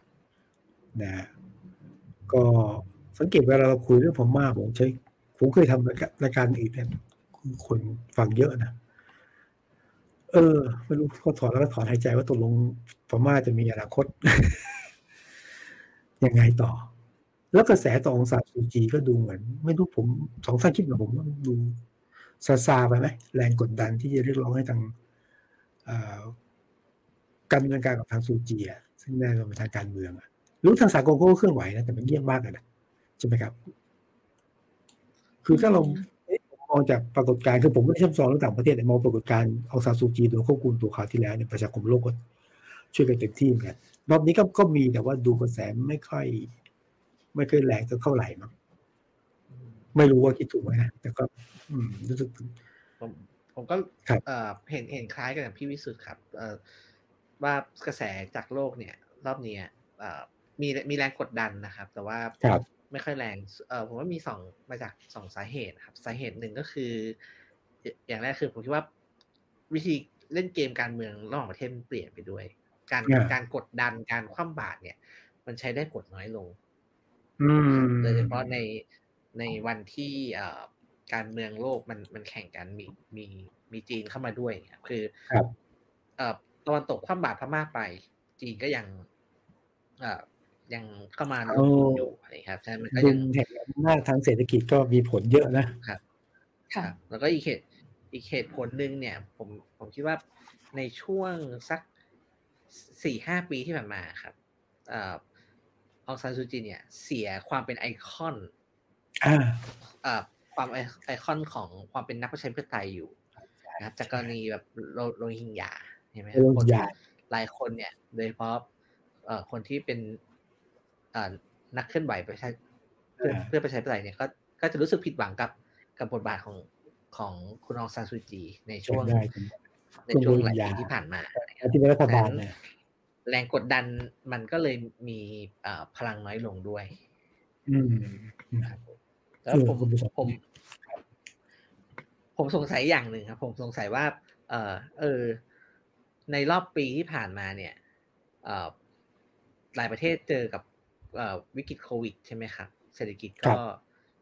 นะก็สังเกตเวลาเราคุยเรื่องพม่าผมใช้ผมเคยทำรายการอื่นเนี่ยคนฟังเยอะนะเออไม่รู้เขาถอนแล้วก็ถอนหายใจว่าตกลงพม่าจะมีอนาคต ยังไงต่อ แล้วกระแสต่อองซานซูจีก็ดูเหมือน ไม่รู้ผมสองท่านคิดเหมือนผมว่าดูซาซาไปไหมแรงกดดันที่จะเรียกร้องให้ทางการดำเนินการกับทางซูจีอะซึ่งแน่นอนเป็นทางการเมืองอะรู้ทางสากลก็เคลื่อนไหวนะแต่มันเงียบมากเลยนะใช่ไหมครับ คือถ้าเรามองจากปรากฏการณ์คือผมไม่ได้ชอบซองเรื่องต่างประเทศแต่มองปรากฏการณ์เอาซาซูจีโดยควบคุมตัวข่าวที่แล้วเนี่ยประชาคมโลกก็ช่วยกันเต็มที่เหมือนกัน รอบนี้ก็ก็มีแต่ว่าดูกระแสไม่ค่อย ไม่ค่อยแรงสักเท่าไหร่มั้งไม่รู้ว่าคิดถูกไหมนะแต่ก็ อืมรู้สึก
ผมผมก็เเห็นเห็นคล้ายกันกับพี่วิสุทธ์ครับเอว่ากระแสจากโลกเนี่ย รอบนี้มีมีแรงกดดันนะครับ แต่ว่าไม่ค่อยแรงเออผมว่ามีสองมาจากสองสาเหตุครับ สาเหตุหนึ่งก็คือ อย่างแรกคือผมคิดว่าวิธีเล่นเกมการเมืองระหว่างประเทศเปลี่ยนไปด้วย การการกดดันการคว่ำบาตรเนี่ย มันใช้ได้ผลน้อยลงโดยเฉพาะในในวันที่เอ่อการเมืองโลกมันมันแข่งกันมีมีมีจีนเข้ามาด้วยคือเอ่อตะวันตกคว่ำบาตรพม่าไป จีนก็ยังเอ่อยังเข้ามาอยู่อะไรครับใช่มันก็ยัง
แข่งหน้าทางเศรษฐกิจก็มีผลเยอะนะ
ครับค่ะแล้วก็อีกเหตุอีกเหตุผลหนึ่งเนี่ย ผมผมคิดว่าในช่วงสัก สี่ห้าปีที่ผ่านมาครับอองซานซูจีเนี่ยเสียความเป็นไอคอนอ่าความไอคอนของความเป็นนักประชาธิปไตยอยู่นะครับจากกรณีแบบโรฮิงญาใช่ไหมคนหลายคนเนี่ย โดยเฉพาะคนที่เป็นนักเคลื่อนไหวประชาเพื่อประชาธิปไตยเนี่ยก็ก็จะรู้สึกผิดหวังกับกับบทบาทของของคุณองซานซูจีในช่วง ในช่วงหลายปีที่ผ่านมา
ที่เป็นรัฐบาล
แรงกดดันมันก็เลยมีพลังน้อยลงด้วย
อืม
แล้วผมผมผมสงสัยอย่างหนึ่งครับ ผมสงสัยว่า เออเออ ในรอบปีที่ผ่านมาเนี่ย เออหลายประเทศเจอกับวิกฤตโควิดใช่ไหมครับ เศรษฐกิจก็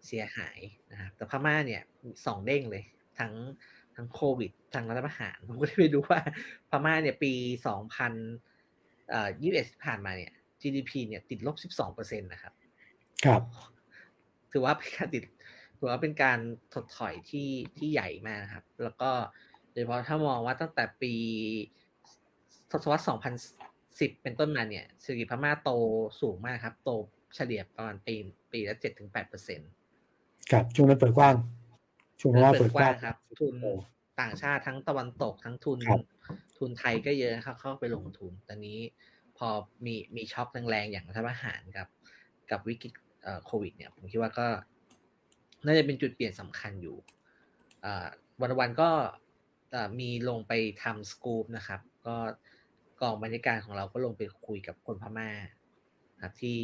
เสียหายนะครับ แต่พม่าเนี่ยสองเด้งเลย ทั้ง ทั้งโควิดทั้งรัฐประหาร ผมก็ได้ไปดูว่าพม่าเนี่ยปีสองพันยี่สิบเอ็ดผ่านมาเนี่ย GDP เนี่ยติดลบสิบสองเปอร์เซ็นตนะครับ
ครับ
ถือว่าเป็นการติดถือว่าเป็นการถดถอยที่ที่ใหญ่มากครับ แล้วก็โดยเฉพาะถ้ามองว่าตั้งแต่ปีทศวรรษสองพันสิบเป็นต้นมาเนี่ยเศรษฐกิจพม่าโตสูงมากครับ โตเฉลี่ยประมาณปีปีละเจ็ดถึงแปดเปอร์เซ็นต์
ครับช่วงนั้นเปิดกว้าง
ช่วงนั้นเปิดกว้างครับ ทุนต่างชาติทั้งตะวันตกทั้งทุน ทุนไทยก็เยอะครับเข้าไปลงทุน ตอนนี้พอมีมีช็อคแรงๆอย่างรัฐประหารกับ กับวิกฤตโควิด เนี่ย ผมคิดว่าก็ น่าจะเป็นจุดเปลี่ยนสำคัญอยู่วันวันก็มีลงไปทำสกู๊ปนะครับ ก็กองบรรยากาศของเราก็ลงไปคุยกับคนพม่าครับที่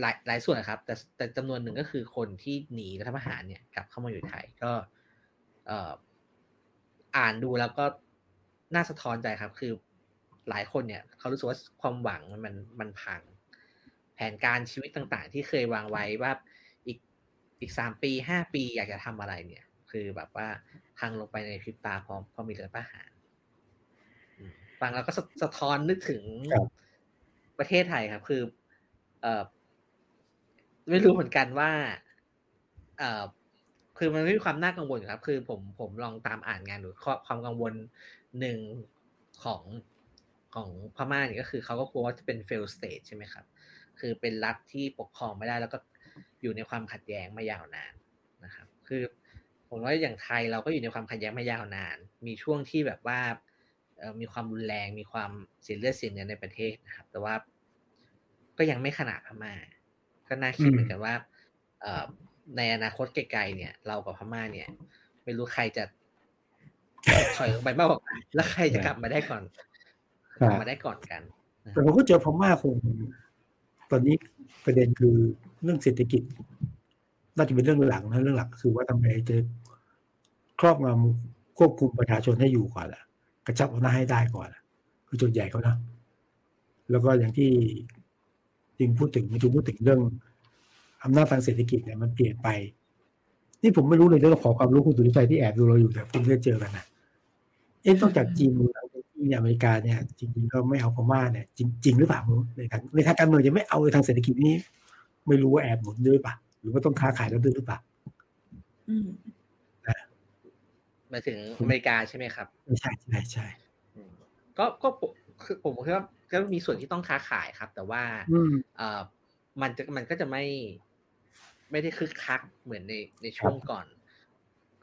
หลายหลายส่วนครับ แต่แต่จำนวนหนึ่งก็คือคนที่หนีรัฐประหารเนี่ยกลับเข้ามาอยู่ไทยก็อ่านดูแล้วก็น่าสะท้อนใจครับ คือหลายคนเนี่ยเขารู้สึกว่าความหวังมันมันพัง แผนการชีวิตต่างๆ ที่เคยวางไว้ว่าอีกอีกสามปีห้าปีอยากจะทำอะไรเนี่ย คือแบบว่าพังลงไปในพริบตาพร้อมพอมีรัฐประหารฟังแล้วก็สะท้อนนึกถึงประเทศไทยครับ คือ เออไม่รู้เหมือนกันว่า เออคือมันมีความน่ากังวลครับ คือผมผมลองตามอ่านงานดูความกังวลหนึ่งของของพม่าเนี่ยก็คือเขาก็กลัวว่าจะเป็น fail state ใช่ไหมครับ คือเป็นรัฐที่ปกครองไม่ได้แล้วก็อยู่ในความขัดแย้งมายาวนานนะครับ คือผมว่าอย่างไทยเราก็อยู่ในความขัดแย้งมายาวนาน มีช่วงที่แบบว่ามีความรุนแรง มีความเสียเลือดเสียเนื้อในประเทศนะครับ แต่ว่า ก็ยังไม่ขนาดพม่า ก็น่าคิดเหมือนกันว่าในอนาคตไกลๆเนี่ย เรากับพม่าเนี่ย ไม่รู้ใครจะถอยไปมากกว่ากันแล้วใครจะกลับมาได้ก่อนกลับมาได้ก่อนกัน
แต่ผมก็เจอพม่าคง ตอนนี้ประเด็นคือเรื่องเศรษฐกิจ น่าจะเป็นเรื่องหลังนะเรื่องหลักคือว่าทำไมจะครอบงำควบคุมประชาชนให้อยู่ก่อนล่ะ กระชับอำนาจให้ได้ก่อนคือจุดใหญ่เขานะแล้วก็อย่างที่ จริงพูดถึงจริงพูดถึงเรื่องอำนาจทางเศรษฐกิจเนี่ยมันเปลี่ยนไป นี่ผมไม่รู้เลยต้องขอความรู้คุณสุริชัยที่แอบดูเราอยู่แต่คุณได้เจอกันนะเอ๊ะนอกจากจีนที่อเมริกาเนี่ย จริงๆก็ไม่เอาพม่าเนี่ยจริงจริงหรือเปล่าในทางในทางการเมืองยังไม่เอาในทางเศรษฐกิจนี่ไม่รู้ว่าแอบหนุนด้วยป่ะหรือว่าต้องค้าขายแล้วด้วยหรือเปล่า
อืม
หมายถึงอเมริกาใช่ไหมครับ
ไม่ใช่ใช่ใช่
อืมก็ก็ผม คือผมคิดว่าก็มีส่วนที่ต้องค้าขายครับ แต่ว่า
อืม
เอ่อมันจะมันก็จะไม่ ไม่ได้คึกคักเหมือนในในช่วงก่อน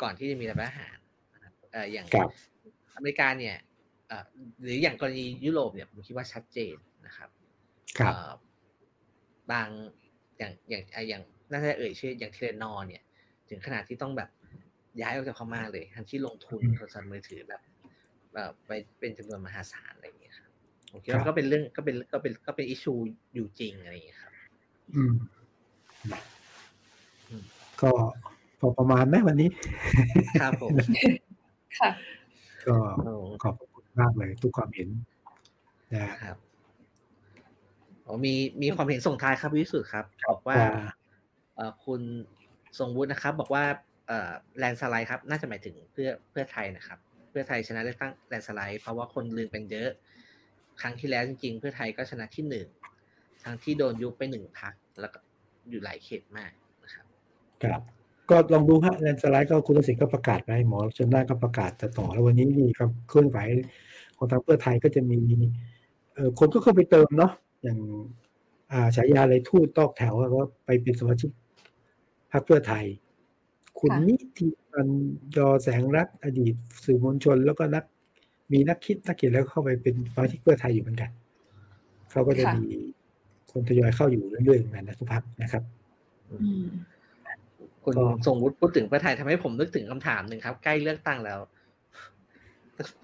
ก่อนที่จะมีรัฐประหารนะครับเอ่ออย่าง
ครับ
อเมริกาเนี่ยเอ่อหรืออย่างกรณียุโรปเนี่ยผมคิดว่าชัดเจนนะครับ
ครับ
เอ่อบางอย่างอย่างอะอย่างน่าจะเอ่ยชื่ออย่างเทเลนอร์เนี่ย ถึงขนาดที่ต้องแบบย้ายออกจากพม่าเลยทั้งที่ลงทุน
อืม
โทรศัพท์มือถือแบบแบบไปเป็นจำนวนมหาศาลอะไรอย่างเงี้ยครับ ผมคิดว่า
ครับ
ก็เป็นเรื่องก็เป็นก็เป็นก็เป็นอิชูอยู่จริงอะไรอย่างเงี้ยครับ
อืม
อืม
ก็พอประมาณไหมวันนี้
ครับผม
ค่ะ
ก็
โอ้
ขอบคุณมากเลย ทุกความเห็นนะ
ครับอ๋อมีมีความเห็นส่งท้ายครับวิสุทธ์ครับบอกว่า
ว่า
เอ่อคุณทรงวุฒินะครับ บอกว่าเอ่อแลนสไลด์ครับ น่าจะหมายถึงเพื่อเพื่อไทยนะครับ เพื่อไทยชนะเลือกตั้งแลนสไลด์เพราะว่าคนลืมกันเยอะ ครั้งที่แล้วจริง ๆ เพื่อไทยก็ชนะที่หนึ่งทั้งที่โดนยุบไปหนึ่งพักแล้วก็อยู่หลายเขตมากนะครับ
ครับ ก็ลองดูฮะแลนด์สไลด์ก็คุณทักษิณก็ประกาศไปหมอชนน่านก็ประกาศจะต่อแล้ววันนี้มีครับเคลื่อนไหวของทางเพื่อไทยก็จะมีเอ่อคนก็เข้าไปเติมเนาะอย่างอ่าฉายาเลยทูตตอกแถวอะก็ไปเป็นสมาชิกพรรคเพื่อไทย คุณ
ค่ะ
นิติพันธ์ยอแสงรักอดีตสื่อมวลชนแล้วก็นัก มีนักคิดนักเขียนแล้วก็เข้าไปเป็นสมาชิกเพื่อไทยอยู่เหมือนกัน เขาก็จะมีคนทยอยเข้าอยู่เรื่อยๆเหมือนกันนะทุกพักนะครับ
อืม
คุณ
ก็
ทรงวุฒิพูดถึงเพื่อไทยทำให้ผมนึกถึงคำถามหนึ่งครับ ใกล้เลือกตั้งแล้ว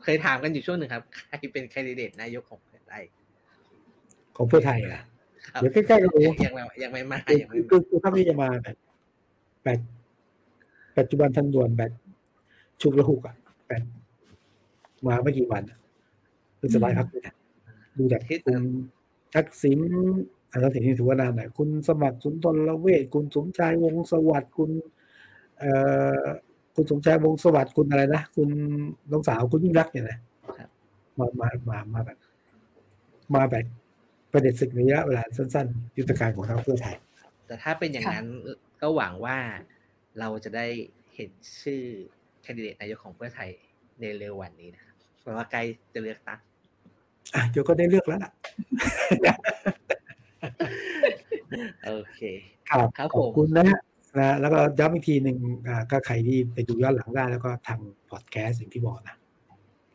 เคยถามกันอยู่ช่วงหนึ่งครับ ใครเป็นแคนดิเดตนายกของเพื่อไทย
ของเพื่อไทยอะ
ครับ
เดี๋ยวใกล้ๆก็รู้
ยังไม่ยังไม่มา
คือ
ยังไม่
คื
มา
อคือภาพนี้จะมาแบบแบบปัจจุบันทันด่วนแบบ ชุกระหุกอะแบบ มาไม่กี่วันอะคือสบายพักเลยนะดูจากคุณทักษิณอันนั้นถึงที่ถือว่านานหน่อยคุณสมัครสุนทรละเวชคุณสมชายวงศ์สวัสดิ์คุณเอ่อคุณสมชายวงศ์สวัสดิ์คุณอะไรนะคุณน้องสาวคุณยิ่งรักษณ์เนี่ยนะครับมามามามาแบบ มาแบบประเด็จศึกในระยะเวลาสั้น ๆ ยุทธการของทางเพื่อไทย
แต่ถ้าเป็นอย่างนั้นก็หวังว่าเราจะได้เห็นชื่อแคนดิเดตนายกของเพื่อไทยในเร็ววันนี้นะ ครับเพราะว่าใกล้จะเลือกตั้ง
อะเดี๋ยวก็ได้เลือกแล้วล่ะ
โอเค
ครับ
ครับ
ขอบ
ผม
คุณนะฮะนะแล้วก็ย้ำอีกทีหนึ่งอ่าก็ใครที่ไปดูย้อนหลังได้แล้วก็ทางพอดแคสต์อย่างที่บอกนะ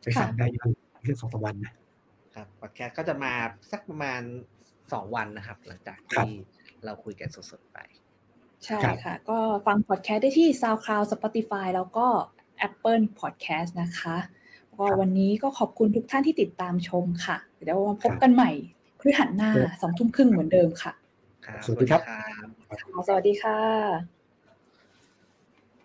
ไปฟัง
ค่ะ
ได้ย้อนหลังแค่สองสามวันนะ
ครับพอดแคสต์ก็จะมาสักประมาณสองวันนะครับ หลังจาก
ครับ
ที่เราคุยกันสดๆไป
ใช่
ครับ
ค่ะ ก็ฟังพอดแคสต์ได้ที่ SoundCloud Spotify แล้วก็ Apple Podcast นะคะ ก็วันนี้ก็ขอบคุณทุกท่านที่ติดตามชมค่ะ เดี๋ยวมาพบกันใหม่พฤหัสหน้าสองทุ่มครึ่งเหมือนเดิมค่ะ
ครับ
สวัสดีครับ
ครับ
ค่ะสวัสดีค่ะ